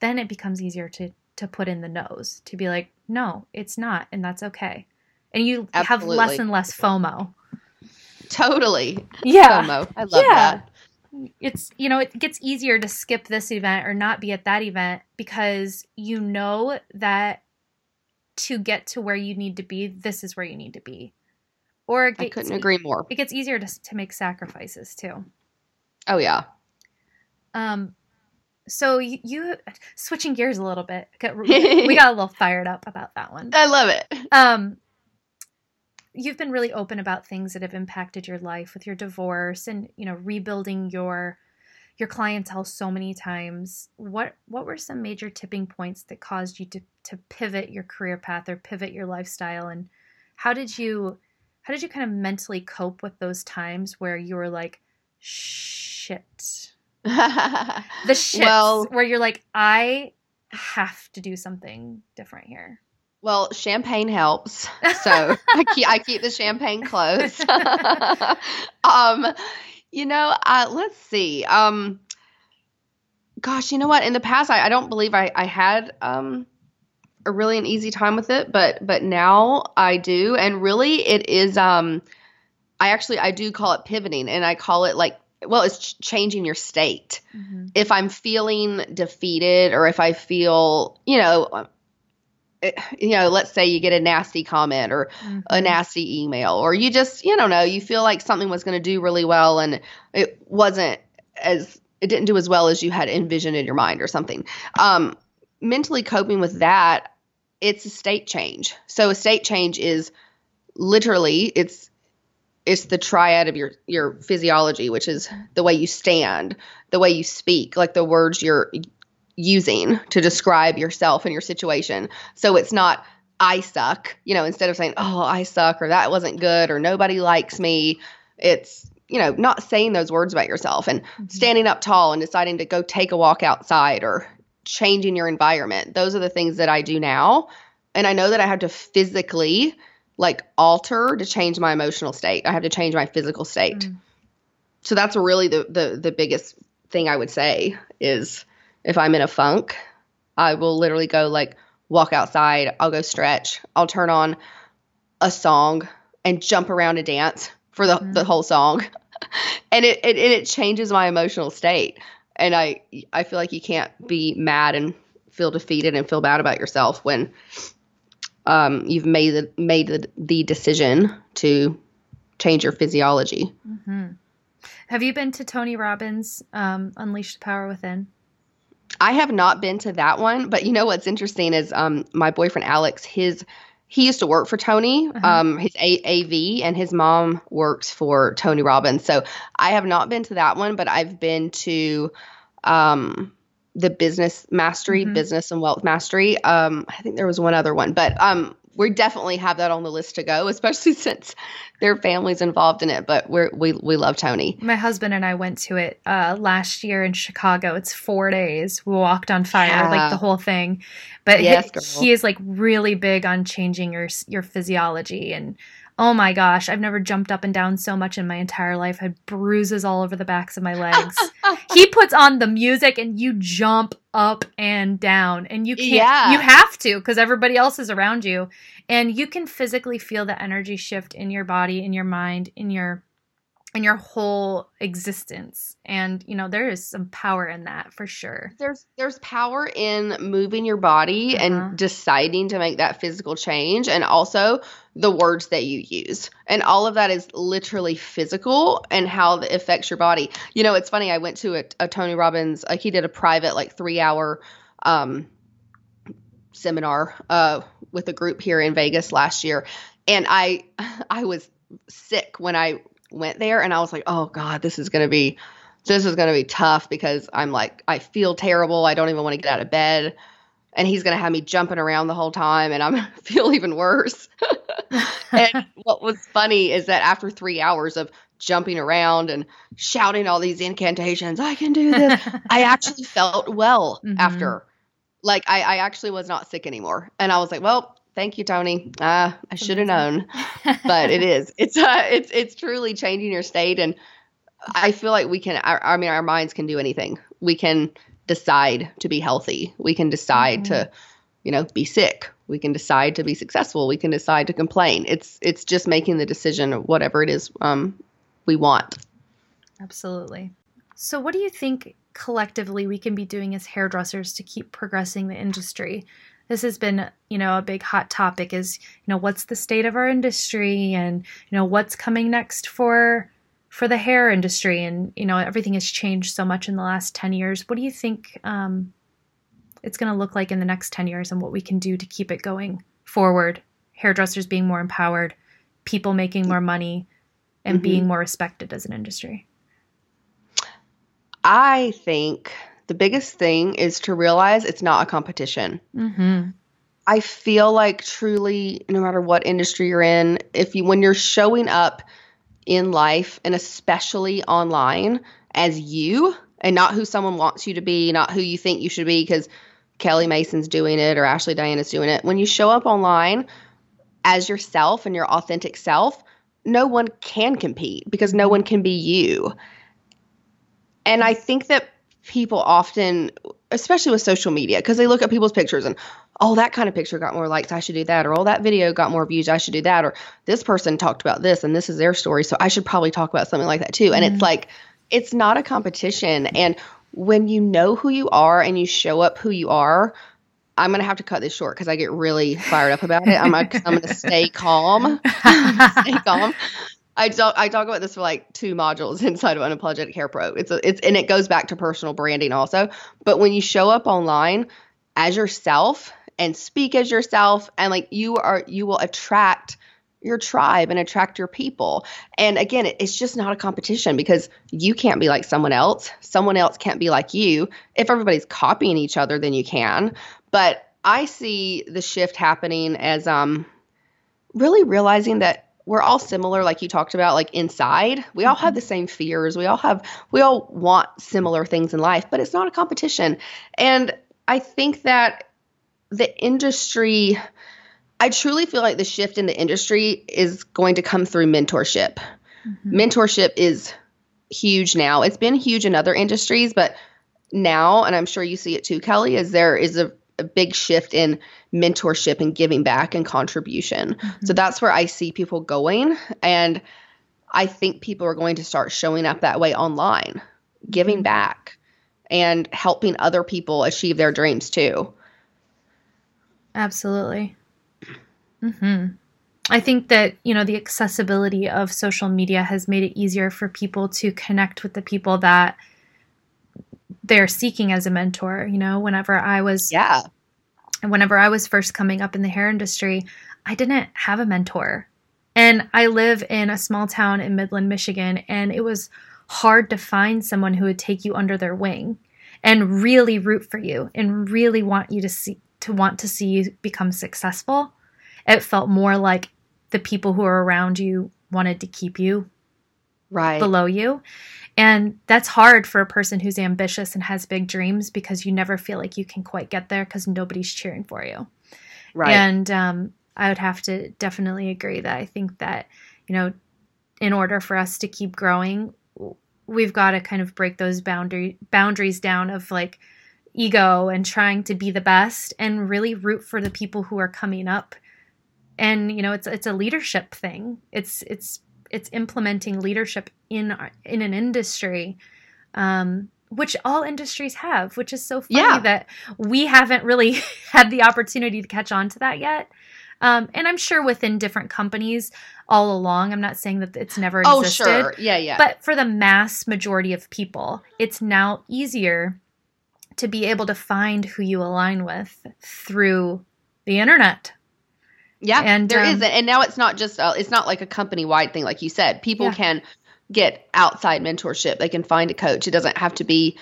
then it becomes easier to to put in the nose to be like, no, it's not, and that's okay. And you have less and less FOMO. Totally. Yeah. FOMO. I love Yeah. that. it's you know it gets easier to skip this event or not be at that event because you know that to get to where you need to be this is where you need to be or it I gets, couldn't agree more. it gets easier to, to make sacrifices too Oh yeah. um so you, you switching gears a little bit we got a little fired up about that one. I love it. um you've been really open about things that have impacted your life with your divorce and you know rebuilding your your clientele so many times. What what were some major tipping points that caused you to to pivot your career path or pivot your lifestyle? And how did you how did you kind of mentally cope with those times where you were like shit the shit Well- where you're like i have to do something different here Well, champagne helps. So I keep I keep the champagne close. um, you know, uh, let's see. Um, gosh, you know what? In the past, I, I don't believe I I had um a really an easy time with it, but but now I do, and really it is um, I actually I do call it pivoting, and I call it like well, it's ch- changing your state Mhm. if I'm feeling defeated or if I feel, you know, it- you know, let's say you get a nasty comment or a Mhm. nasty email, or you just, you don't know, you feel like something was going to do really well and it wasn't as, it didn't do as well as you had envisioned in your mind or something. Um, mentally coping with that, it's a state change. So a state change is literally, it's, it's the triad of your your physiology, which is the way you stand, the way you speak, like the words you're using to describe yourself and your situation. So it's not I suck, you know, instead of saying, "Oh, I suck" or "that wasn't good" or "nobody likes me," it's you know, not saying those words about yourself and Mhm. standing up tall and deciding to go take a walk outside or changing your environment. Those are the things that I do now. And I know that I have to physically like alter to change my emotional state. I have to change my physical state. Mm. So that's really the, the the biggest thing I would say is if I'm in a funk, I will literally go like walk outside, I'll go stretch, I'll turn on a song and jump around and dance for the, Mhm. the whole song. and it, it and it changes my emotional state. And I I feel like you can't be mad and feel defeated and feel bad about yourself when um, you've made the made the, the decision to change your physiology. Mhm. Have you been to Tony Robbins' um, Unleash the Power Within? I have not been to that one, but you know what's interesting is um my boyfriend Alex, his he used to work for Tony, Uh-huh. um, his A- AV, and his mom works for Tony Robbins. So I have not been to that one, but I've been to um, the Business Mastery, Mhm. Business and Wealth Mastery. Um, I think there was one other one, but um, we definitely have that on the list to go, especially since their family's involved in it. But we're, we we love Tony. My husband and I went to it uh, last year in Chicago. It's four days. We walked on fire, Yeah. like the whole thing. But Yes, he, he is like really big on changing your your physiology and. Oh my gosh, I've never jumped up and down so much in my entire life. I had bruises all over the backs of my legs. he puts on the music and you jump up and down and you can't Yeah. you have to because everybody else is around you and you can physically feel the energy shift in your body in your mind in your in your whole existence and you know there is some power in that for sure There's there's power in moving your body Uh-huh. and deciding to make that physical change and also the words that you use. And all of that is literally physical and how it affects your body. You know, it's funny I went to a, a Tony Robbins like he did a private like 3-hour um seminar uh with a group here in Vegas last year and I I was sick when I went there and I was like, "Oh god, this is going to be this is going to be tough because I'm like I feel terrible. I don't even want to get out of bed." And he's going to have me jumping around the whole time and I'm going to feel even worse. and what was funny is that after 3 hours of jumping around and shouting all these incantations, I can do this. I actually felt well Mhm. after. Like I, I actually was not sick anymore. And I was like, well, thank you, Tony. Uh, I should have known. But it is. It's uh it's it's truly changing your state and I feel like we can our, I mean our minds can do anything. We can decide to be healthy. We can decide to, you know, be sick. We can decide to be successful. We can decide to complain. It's it's just making the decision of whatever it is um we want. Absolutely. So, what do you think collectively we can be doing as hairdressers to keep progressing the industry? This has been, you know, a big hot topic is, you know, what's the state of our industry and, you know, what's coming next for for the hair industry and, you know, everything has changed so much in the last 10 years. What do you think um, it's going to look like in the next 10 years and what we can do to keep it going forward? Hairdressers being more empowered, people making more money, and Mhm. being more respected as an industry. I think the biggest thing is to realize it's not a competition. Mm-hmm. I feel like truly, no matter what industry you're in, if you when you're showing up in life and especially online as you and not who someone wants you to be, not who you think you should be, because Kelly Mason's doing it or Ashley Diana's doing it. When you show up online as yourself and your authentic self, no one can compete because no one can be you. And I think that people often, especially with social media, because they look at people's pictures and, oh, that kind of picture got more likes, I should do that. Or, oh, that video got more views, I should do that. Or, this person talked about this and this is their story, so I should probably talk about something like that too. And Mhm. it's like, it's not a competition. And when you know who you are and you show up who you are, I'm gonna have to cut this short because I get really fired up about it. I'm I'm gonna stay calm. stay calm. I talk I talk about this for like two modules inside of Unapologetic Hair Pro. It's a, it's and it goes back to personal branding also. But when you show up online as yourself and speak as yourself and like you are you will attract your tribe and attract your people. And again, it's just not a competition because you can't be like someone else. Someone else can't be like you. If everybody's copying each other, then you can. But I see the shift happening as um really realizing that we're all similar like you talked about like inside. We all have mm-hmm. the same fears. We all have we all want similar things in life but it's not a competition. And i think that the industry i truly feel like the shift in the industry is going to come through mentorship. Mm-hmm. Mentorship is huge now. It's been huge in other industries but now and i'm sure you see it too kelly is there is a, a big shift in mentorship and giving back and contribution so that's where I see people going. And I think people are going to start showing up that way online, giving Mhm. back and helping other people achieve their dreams too. Absolutely. hmm I think that, you know, the accessibility of social media has made it easier for people to connect with the people that they're seeking as a mentor. You know, whenever I was Yeah. whenever I was first coming up in the hair industry, I didn't have a mentor. And I live in a small town in Midland, Michigan, and it was hard to find someone who would take you under their wing and really root for you and really want you to see to want to see you become successful. It felt more like the people who are around you wanted to keep you Right. below you. And that's hard for a person who's ambitious and has big dreams because you never feel like you can quite get there because nobody's cheering for you. right. And um, I would have to definitely agree that I think that, you know, in order for us to keep growing, we've got to kind of break those boundary boundaries down of like ego and trying to be the best and really root for the people who are coming up. And you know, it's it's a leadership thing. It's it's it's implementing leadership in in an industry um, which all industries have, which is so funny Yeah. that we haven't really had the opportunity to catch on to that yet. Um, and I'm sure within different companies all along, I'm not saying that it's never existed. oh, existed, sure. Yeah, yeah. but for the mass majority of people, it's now easier to be able to find who you align with through the internet. Yeah, And, there um, and now it's not just uh, it's not like a company wide thing, like you said. People Yeah. can get outside mentorship. They can find a coach. It doesn't have to be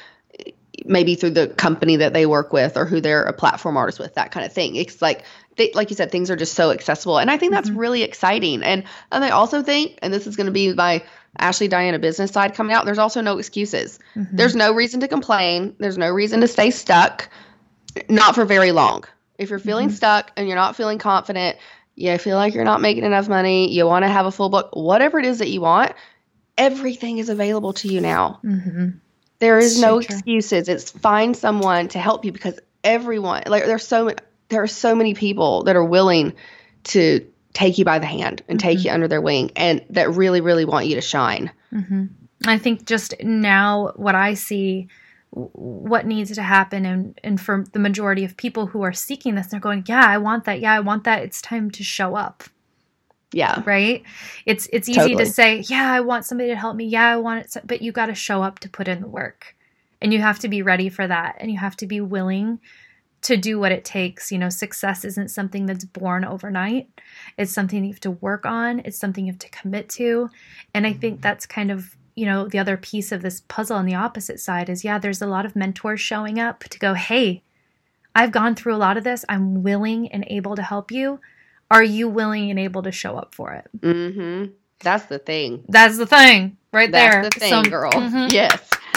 maybe through the company that they work with or who they're a platform artist with, that kind of thing. It's like they, like you said, things are just so accessible, and I think that's Mhm. really exciting. And and I also think, and this is going to be my Ashley Diana business side coming out. There's also no excuses. Mhm. There's no reason to complain. There's no reason to stay stuck, not for very long. If you're feeling Mhm. stuck and you're not feeling confident, you feel like you're not making enough money, you want to have a full book, whatever it is that you want, everything is available to you now. Mhm. There is So no true. excuses. It's find someone to help you because everyone, like there's so many, there are so many people that are willing to take you by the hand and take Mhm. you under their wing and that really, really want you to shine. hmm I think just now, what I see, what needs to happen, and and for the majority of people who are seeking this, they're going, "Yeah, I want that. Yeah, I want that." It's time to show up, Yeah. right? It's it's easy Totally. to say, "Yeah, I want somebody to help me. Yeah, I want it," so- but you got to show up to put in the work, and you have to be ready for that, and you have to be willing to do what it takes. You know, success isn't something that's born overnight. It's something you have to work on. It's something you have to commit to. And I think mm-hmm. that's kind of, you know, the other piece of this puzzle on the opposite side is yeah, there's a lot of mentors showing up to go, hey, I've gone through a lot of this. I'm willing and able to help you. Are you willing and able to show up for it? Mm-hmm. That's the thing. That's the thing right there. That's the thing, So- girl. Mhm. Yes.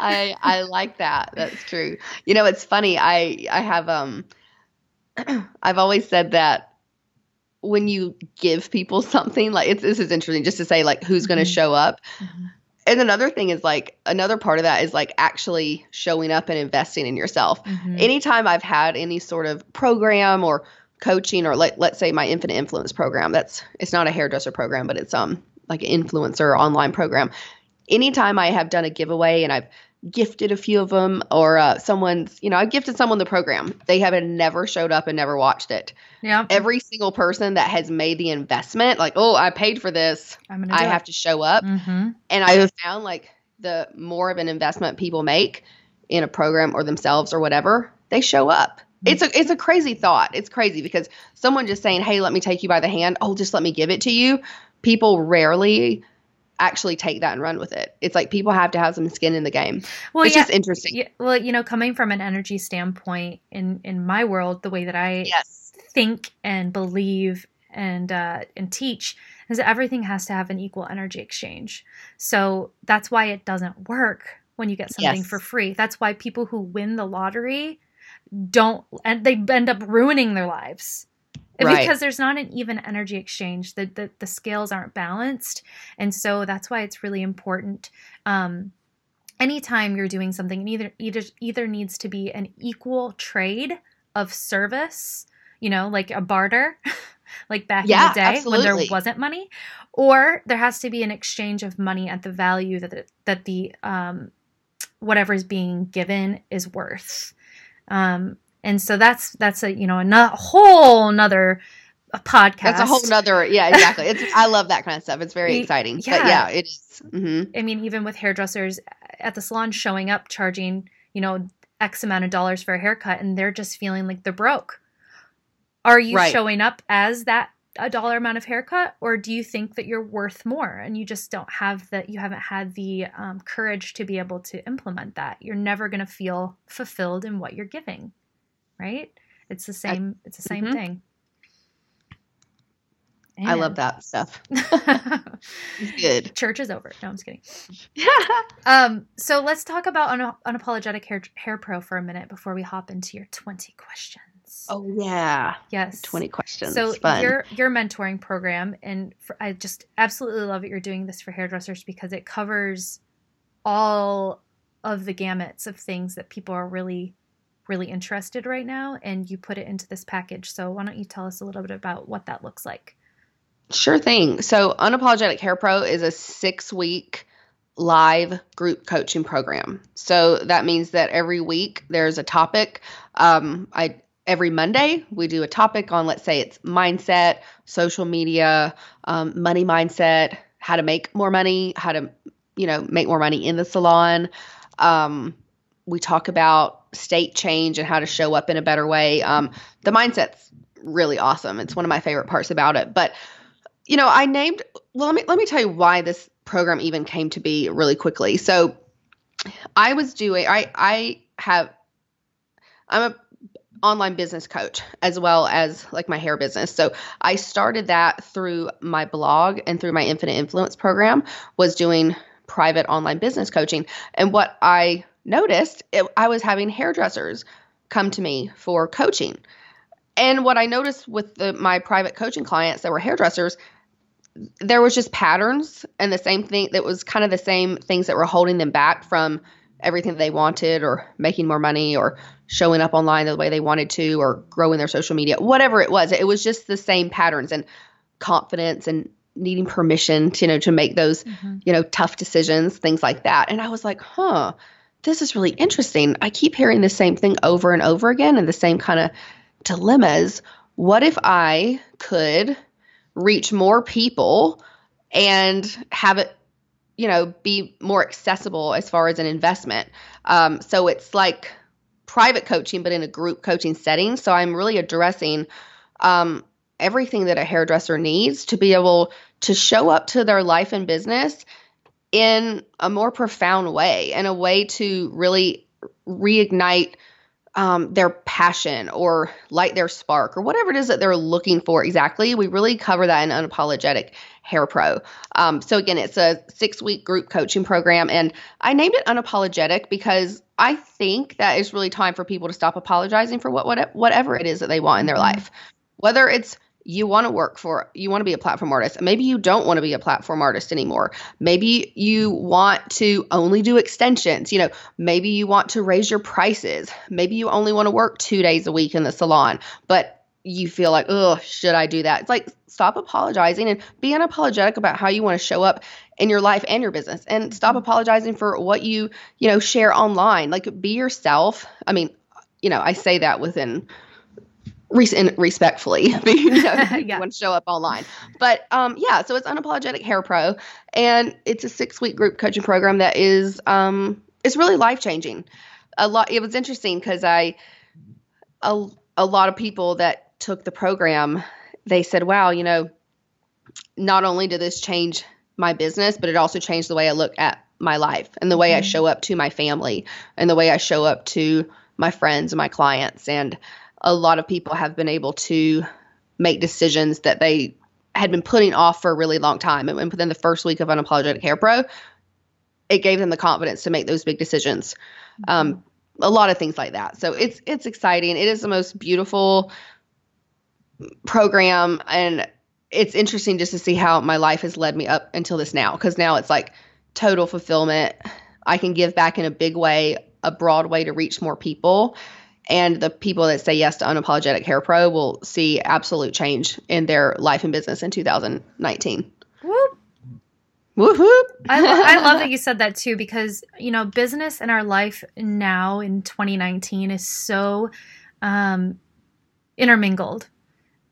I I like that. That's true. You know, it's funny. I I have um I've always said that when you give people something, like it's this is interesting just to say like who's going to Mhm. show up. Mhm. And another thing is like another part of that is like actually showing up and investing in yourself Mhm. anytime I've had any sort of program or coaching or let, let's say my infinite influence program that's it's not a hairdresser program but it's um like an influencer online program anytime I have done a giveaway and I've gifted a few of them or uh, someone's you know I've gifted someone the program they haven't never showed up and never watched it Yeah. every single person that has made the investment like oh I paid for this I have to show up hmm and I have found like the more of an investment people make in a program or themselves or whatever, they show up. It's a it's a crazy thought. It's crazy because someone just saying, "Hey, let me take you by the hand." Oh, just let me give it to you. People rarely actually take that and run with it. It's like people have to have some skin in the game. Well, it's yeah. just interesting. yeah, well, you know, coming from an energy standpoint in in my world, the way that I Yes. think and believe and uh, and teach is that everything has to have an equal energy exchange. So that's why it doesn't work when you get something Yes. for free. That's why people who win the lottery don't and they end up ruining their lives. Right. Because there's not an even energy exchange. The, the the scales aren't balanced. And so that's why it's really important. Um anytime you're doing something, it either either either needs to be an equal trade of service, you know, like a barter, like back in the day when there wasn't money, or there has to be an exchange of money at the value that the, that the um, whatever is being given is worth. Um, and so that's that's a you know a no- whole another a podcast. That's a whole nother. Yeah, exactly. It's I love that kind of stuff. It's very exciting. Yeah. But yeah, it is. Mm-hmm. I mean, even with hairdressers at the salon showing up, charging, you know, X amount of dollars for a haircut, and they're just feeling like they're broke. Are you Right. showing up as that a dollar amount of haircut, or do you think that you're worth more and you just don't have that? You haven't had the um, courage to be able to implement that. You're never going to feel fulfilled in what you're giving, right? It's the same. it's the same Mhm. thing. I love that stuff. good. Church is over. No, I'm just kidding. Um, so let's talk about un- unapologetic hair hair pro for a minute before we hop into your 20 questions. oh yeah, yes. twenty questions. So Fun. your your mentoring program, and for, I just absolutely love that you're doing this for hairdressers because it covers all of the gamuts of things that people are really really interested right now, and you put it into this package. So why don't you tell us a little bit about what that looks like? Sure thing. So, Unapologetic Hair Pro is a six week live group coaching program. So, that means that every week there's a topic. Um, I Every Monday, we do a topic on, let's say it's mindset, social media, um, money mindset, how to make more money, how to, you know, make more money in the salon. Um, we talk about state change and how to show up in a better way. Um, the mindset's really awesome. It's one of my favorite parts about it. But you know, I named well let me let me tell you why this program even came to be really quickly. So I was doing I I have I'm a online business coach as well as like my hair business. So I started that through my blog and through my Infinite Influence program was doing private online business coaching. And what I noticed, it, I was having hairdressers come to me for coaching. And what I noticed with the, my private coaching clients that were hairdressers, there was just patterns and the same thing that was kind of the same things that were holding them back from everything that they wanted or making more money or showing up online the way they wanted to or growing their social media, whatever it was. It was just the same patterns and confidence and needing permission to, you know, to make those, mm-hmm. you know, tough decisions, things like that. And I was like, huh, this is really interesting. I keep hearing the same thing over and over again and the same kind of dilemmas. What if I could reach more people and have it, you know, be more accessible as far as an investment? Um, so it's like private coaching, but in a group coaching setting. So I'm really addressing um, everything that a hairdresser needs to be able to show up to their life and business in a more profound way, in a way to really reignite um, their passion or light their spark or whatever it is that they're looking for exactly. We really cover that in Unapologetic Hair Pro. Um, so, again, it's a six week group coaching program. And I named it Unapologetic because I think that it's really time for people to stop apologizing for what, what whatever it is that they want in their Mhm. life. Whether it's you want to work for, you want to be a platform artist. Maybe you don't want to be a platform artist anymore. Maybe you want to only do extensions. You know, maybe you want to raise your prices. Maybe you only want to work two days a week in the salon, but you feel like, oh, should I do that? It's like, stop apologizing and be unapologetic about how you want to show up in your life and your business and stop mm-hmm. apologizing for what you, you know, share online. Like, be yourself. I mean, you know, I say that within res- and respectfully, you know, Yeah. want to show up online. But um, yeah, so it's unapologetic hair pro, and it's a six week group coaching program that is um, it's really life changing. A lot. It was interesting because I a a lot of people that took the program, they said, "Wow, you know, not only did this change my business, but it also changed the way I look at my life and the way I Mhm. show up to my family and the way I show up to my friends and my clients. And a lot of people have been able to make decisions that they had been putting off for a really long time. And within the first week of Unapologetic Hair Pro, it gave them the confidence to make those big decisions. Um, a lot of things like that. So it's it's exciting. It is the most beautiful program and it's interesting just to see how my life has led me up until this now because now it's like total fulfillment. I can give back in a big way, a broad way to reach more people. And the people that say yes to Unapologetic Hair Pro will see absolute change in their life and business in 2019. Whoop. Woohoo! I, lo- I love that you said that too because you know business in our life now in 2019 is so um, intermingled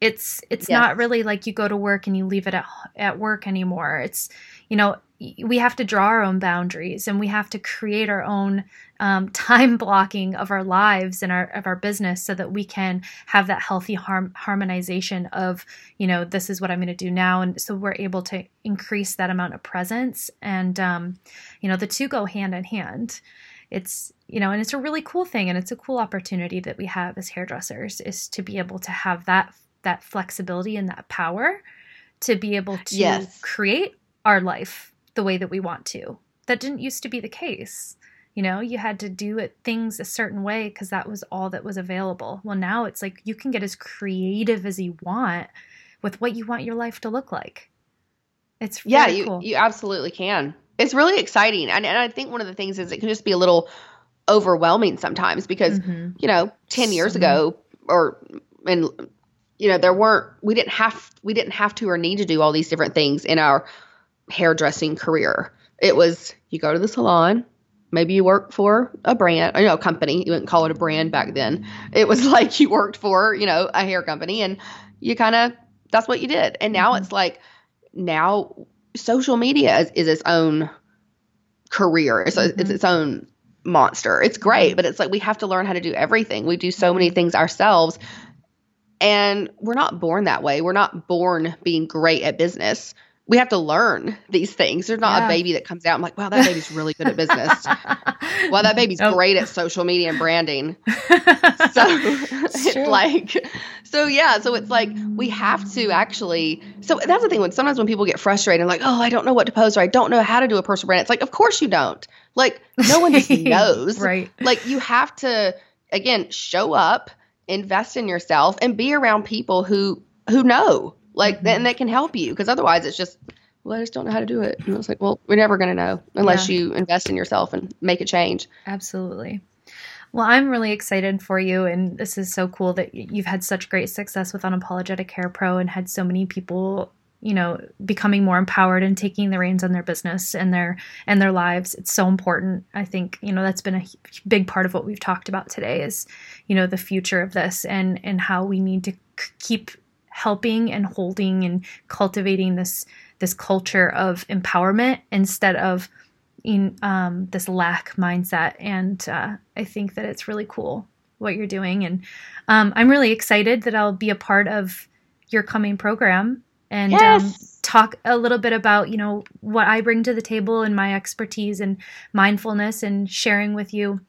It's it's Yes. not really like you go to work and you leave it at at work anymore. It's you know we have to draw our own boundaries and we have to create our own um, time blocking of our lives and our of our business so that we can have that healthy harm, harmonization of you know this is what i'm going to do now. And so we're able to increase that amount of presence. And um, you know the two go hand in hand. It's you know and it's a really cool thing and it's a cool opportunity that we have as hairdressers is to be able to have that that flexibility and that power to be able to Yes. create our life the way that we want to. That didn't used to be the case you know you had to do it things a certain way because that was all that was available well now it's like you can get as creative as you want with what you want your life to look like it's really yeah, you cool you absolutely can. It's really exciting, and and I think one of the things is it can just be a little overwhelming sometimes because Mhm. you know 10 years So- ago or and you know there weren't we didn't have we didn't have to or need to do all these different things in our hairdressing career it was you go to the salon maybe you work for a brand you know a company. You wouldn't call it a brand back then. It was like you worked for you know a hair company and you kind of that's what you did. And now Mhm. it's like now social media is, is its own career. It's, it's Mhm. its own monster. It's great but it's like we have to learn how to do everything. We do so many things ourselves. And we're not born that way. We're not born being great at business we have to learn these things. There's not Yeah. a baby that comes out i'm like wow that baby's really good at business. Wow that baby's Nope. great at social media and branding. So like so yeah so it's like we have to actually so that's the thing when sometimes when people get frustrated and like oh i don't know what to post or i don't know how to do a personal brand it's like of course you don't. Like no one just knows. Right. Like you have to again show up invest in yourself and be around people who who know like Mhm. and that can help you because otherwise it's just well i just don't know how to do it and it's like well we're never going to know unless you invest in yourself and make a change Absolutely. Well, I'm really excited for you, and this is so cool that you've had such great success with Unapologetic Hair Pro and had so many people, you know, becoming more empowered and taking the reins on their business and their and their lives. It's so important. I think you know that's been a big part of what we've talked about today is, you know, the future of this and and how we need to keep helping and holding and cultivating this this culture of empowerment instead of in um, this lack mindset. And uh, I think that it's really cool what you're doing. And um, I'm really excited that I'll be a part of your coming program and um, talk a little bit about, you know, what I bring to the table and my expertise and mindfulness and sharing with you.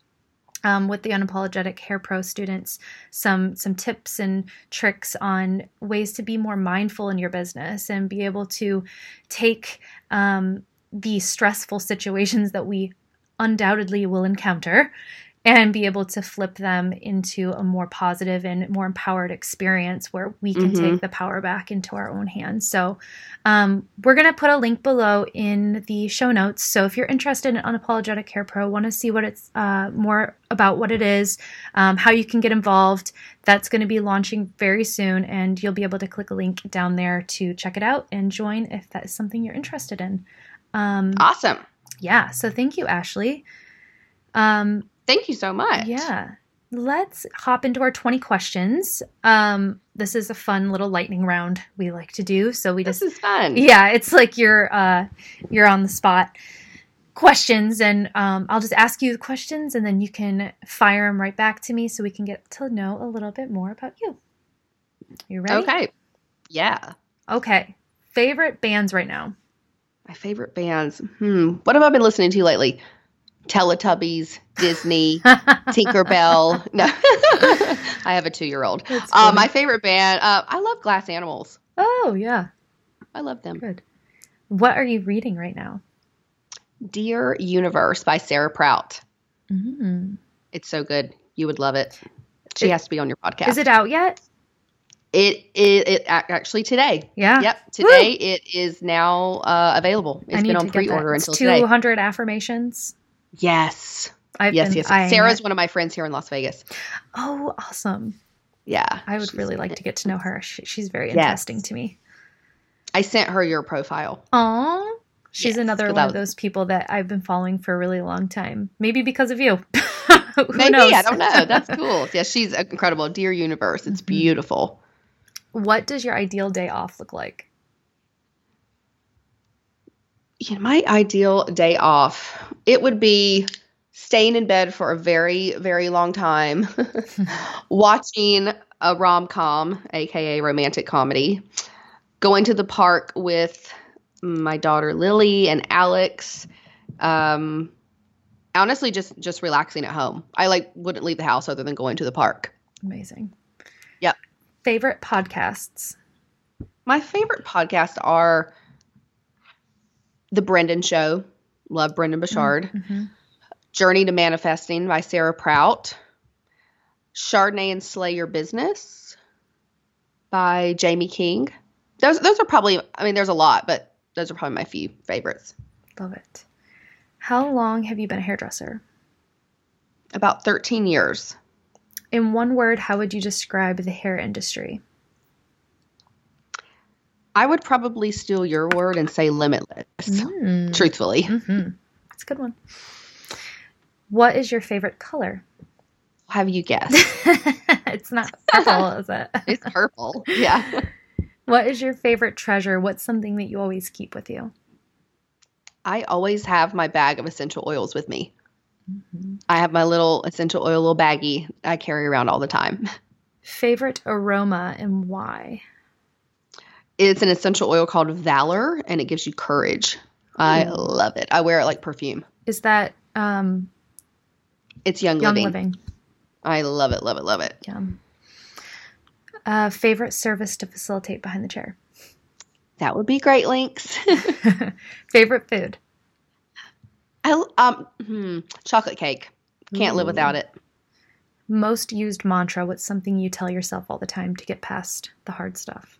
Um, with the unapologetic hair pro students some some tips and tricks on ways to be more mindful in your business and be able to take um, the stressful situations that we undoubtedly will encounter and be able to flip them into a more positive and more empowered experience where we can Mhm. take the power back into our own hands. So, um, we're going to put a link below in the show notes. So, if you're interested in Unapologetic Hair Pro, want to see what it's uh, more about what it is, um, how you can get involved, that's going to be launching very soon. And you'll be able to click a link down there to check it out and join if that is something you're interested in. Um, awesome yeah. So thank you, Ashley. Um, thank you so much yeah. Let's hop into our 20 questions. Um, this is a fun little lightning round we like to do. So we this just is fun yeah, it's like you're uh you're on the spot questions and um, I'll just ask you the questions and then you can fire them right back to me so we can get to know a little bit more about you. You ready? okay yeah Okay. Favorite bands right now? My favorite bands. Hmm. What have I been listening to lately? Teletubbies, Disney, Tinkerbell. No, I have a two-year-old. Uh, my favorite band. Uh, I love Glass Animals. oh, yeah. I love them. Good. What are you reading right now? Dear Universe by Sarah Prout. Mm. It's so good. You would love it. She It- has to be on your podcast. Is it out yet? It it, it actually today. Yeah. Yep, today it is now uh, available. It's been on pre-order until today. 200 affirmations. Yes, I've yes, been yes. eyeing Sarah's one of my friends here in Las Vegas. Oh, awesome. Yeah, I would really like to get to know her. She, she's very Yes. interesting to me. I sent her your profile. Aw. She's Yes, another one that of those people that I've been following for a really long time. Maybe because of you. Who Maybe knows? I don't know. That's cool. Yeah, she's incredible. Dear Universe, it's Mhm. beautiful. What does your ideal day off look like? My ideal day off, it would be staying in bed for a very, very long time, watching a rom com, aka romantic comedy, going to the park with my daughter Lily and Alex. Um, honestly, just just relaxing at home. I like wouldn't leave the house other than going to the park. Amazing. Yep. Favorite podcasts? My favorite podcasts are The Brendon Show. Love Brendon Burchard. Mm-hmm. Journey to Manifesting by Sarah Prout. Chardonnay and Slay Your Business by Jamie King. Those those are probably I mean there's a lot, but those are probably my few favorites. Love it. How long have you been a hairdresser? About 13 years. In one word, how would you describe the hair industry? I would probably steal your word and say limitless, Mm. truthfully. Mm-hmm. That's a good one. What is your favorite color? Have you guessed? it's not purple, is it? it's purple. Yeah. What is your favorite treasure? What's something that you always keep with you? I always have my bag of essential oils with me. Mm-hmm. I have my little essential oil little baggie I carry around all the time. Favorite aroma and why? It's an essential oil called Valor and it gives you courage. I love it. I wear it like perfume. Is that um, It's young, Young living. Living? I love it, love it, love it. Yum. Uh, favorite service to facilitate behind the chair? That would be Great Lengths. favorite food? I um hmm, chocolate cake. Can't live without it. Most used mantra? What's something you tell yourself all the time to get past the hard stuff?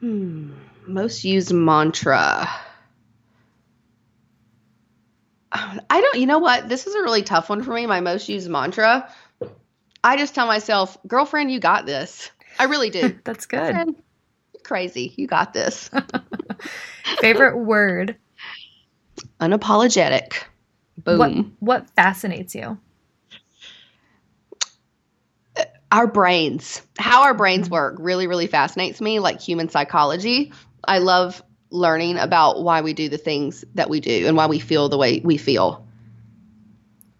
Hmm. Most used mantra. I don't, you know what? This is a really tough one for me. My most used mantra. I just tell myself, girlfriend, you got this. I really do. That's good. Girlfriend, you're crazy. You got this. favorite word? Unapologetic. Boom. What What fascinates you? Our brains, how our brains work, really, really fascinates me, like human psychology. I love learning about why we do the things that we do and why we feel the way we feel.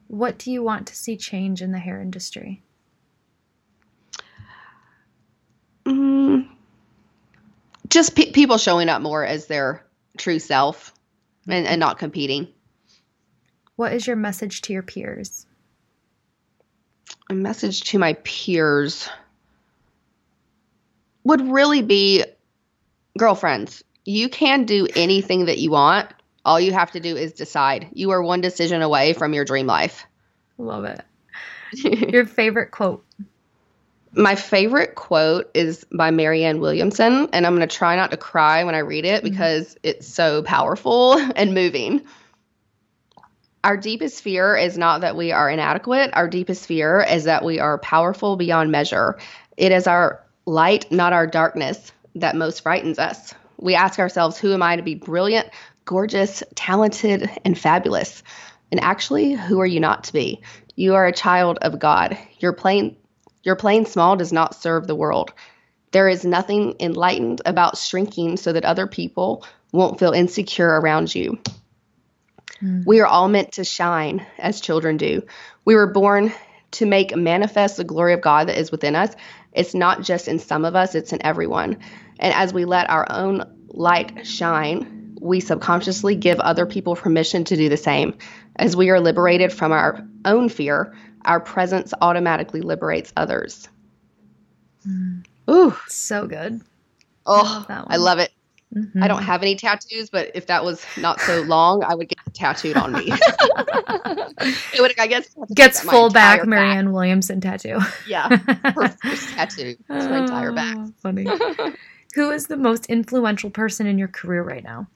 What do you want to see change in the hair industry? Mm, just pe- people showing up more as their true self and, and not competing. What is your message to your peers? A message to my peers would really be girlfriends, you can do anything that you want. All you have to do is decide. You are one decision away from your dream life. Love it. Your favorite quote? My favorite quote is by Marianne Williamson, and I'm going to try not to cry when I read it mm-hmm. because it's so powerful and moving. Our deepest fear is not that we are inadequate. Our deepest fear is that we are powerful beyond measure. It is our light, not our darkness, that most frightens us. We ask ourselves, who am I to be brilliant, gorgeous, talented, and fabulous? And actually, who are you not to be? You are a child of God. Your plain your plain small does not serve the world. There is nothing enlightened about shrinking so that other people won't feel insecure around you. Mm. We are all meant to shine as children do. We were born to make manifest the glory of God that is within us. It's not just in some of us, it's in everyone. And as we let our own light shine, we subconsciously give other people permission to do the same. As we are liberated from our own fear, our presence automatically liberates others. Mm. Ooh, So good. oh, love that I love it. Mhm. I don't have any tattoos, but if that was not so long, I would get tattooed on me. it would, I guess, Gets full back entire Marianne Williamson tattoo. Yeah, her first tattoo. It's my entire back. Oh, Funny. Who is the most influential person in your career right now?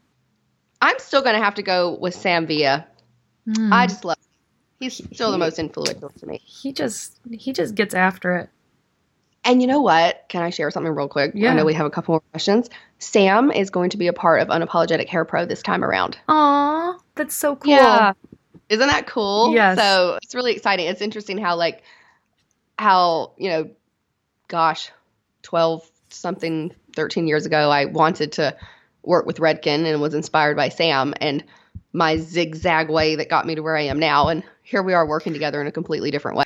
I'm still gonna have to go with Sam Villa. Mm. I just love. Him. He's still the most influential to me. he just he just gets after it. And you know what? Can I share something real quick? Yeah. I know we have a couple more questions. Sam is going to be a part of Unapologetic Hair Pro this time around. Aw, that's so cool. Yeah. Isn't that cool? Yes. So it's really exciting. It's interesting how like how, you know, gosh, 12 something 13 years ago, I wanted to work with Redken and was inspired by Sam and my zigzag way that got me to where I am now. And here we are working together in a completely different way.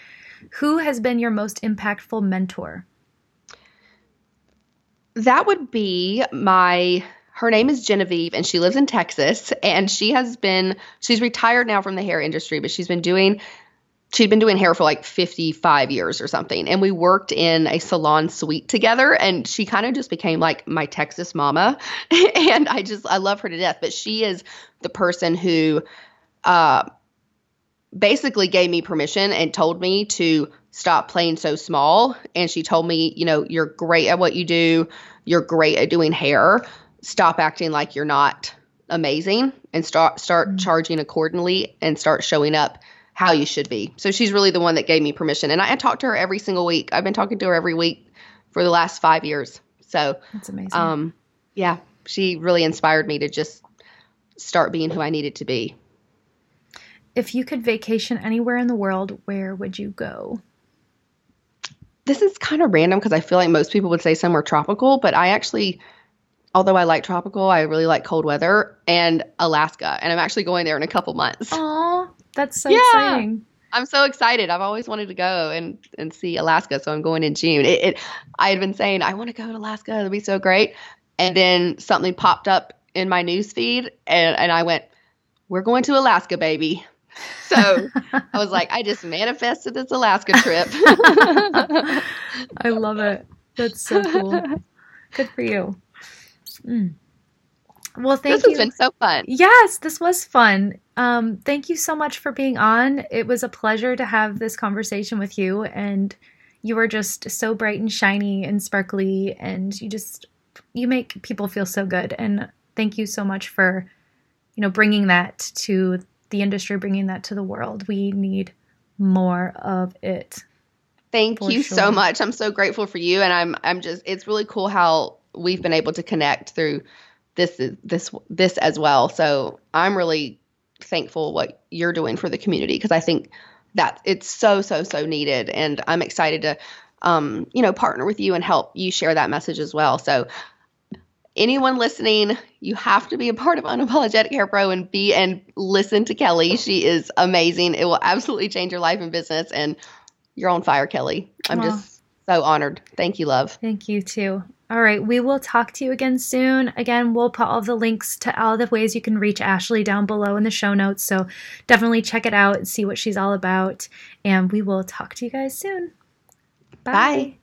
Who has been your most impactful mentor? That would be my her name is Genevieve and she lives in Texas and she has been she's retired now from the hair industry but she's been doing she'd been doing hair for like 55 years or something and we worked in a salon suite together and she kind of just became like my texas mama and i just i love her to death but she is the person who uh basically gave me permission and told me to stop playing so small and she told me you know you're great at what you do you're great at doing hair stop acting like you're not amazing and start start mm-hmm. charging accordingly and start showing up how you should be. So she's really the one that gave me permission. And I, I talk to her every single week. I've been talking to her every week for the last five years. So that's amazing. Um, yeah, she really inspired me to just start being who I needed to be. If you could vacation anywhere in the world, where would you go? This is kind of random because I feel like most people would say somewhere tropical, but I actually, although I like tropical, I really like cold weather and Alaska. And I'm actually going there in a couple months. Aww. That's so yeah. exciting. I'm so excited. I've always wanted to go and and see Alaska, so I'm going in June. It, it I had been saying I want to go to Alaska. It'll be so great. And then something popped up in my news feed, and and I went, "We're going to Alaska, baby." So I was like, I just manifested this Alaska trip. I love it. That's so cool. Good for you. Mm. Well, thank this you. This has been so fun. Yes, this was fun. Um, thank you so much for being on. It was a pleasure to have this conversation with you, and you are just so bright and shiny and sparkly, and you just you make people feel so good. And thank you so much for you know bringing that to the industry, bringing that to the world. We need more of it. Thank you sure. so much. I'm so grateful for you, and I'm I'm just it's really cool how we've been able to connect through this this this as well. So I'm really thankful what you're doing for the community because I think that it's so so so needed, and I'm excited to um, you know partner with you and help you share that message as well. So anyone listening, you have to be a part of Unapologetic Hair Pro and be and listen to Kelly. She is amazing. It will absolutely change your life and business, and you're on fire, Kelly. I'm just so honored. Thank you, love. Thank you too. All right, we will talk to you again soon. Again, we'll put all the links to all the ways you can reach Ashley down below in the show notes. So definitely check it out and see what she's all about. And we will talk to you guys soon. Bye. Bye.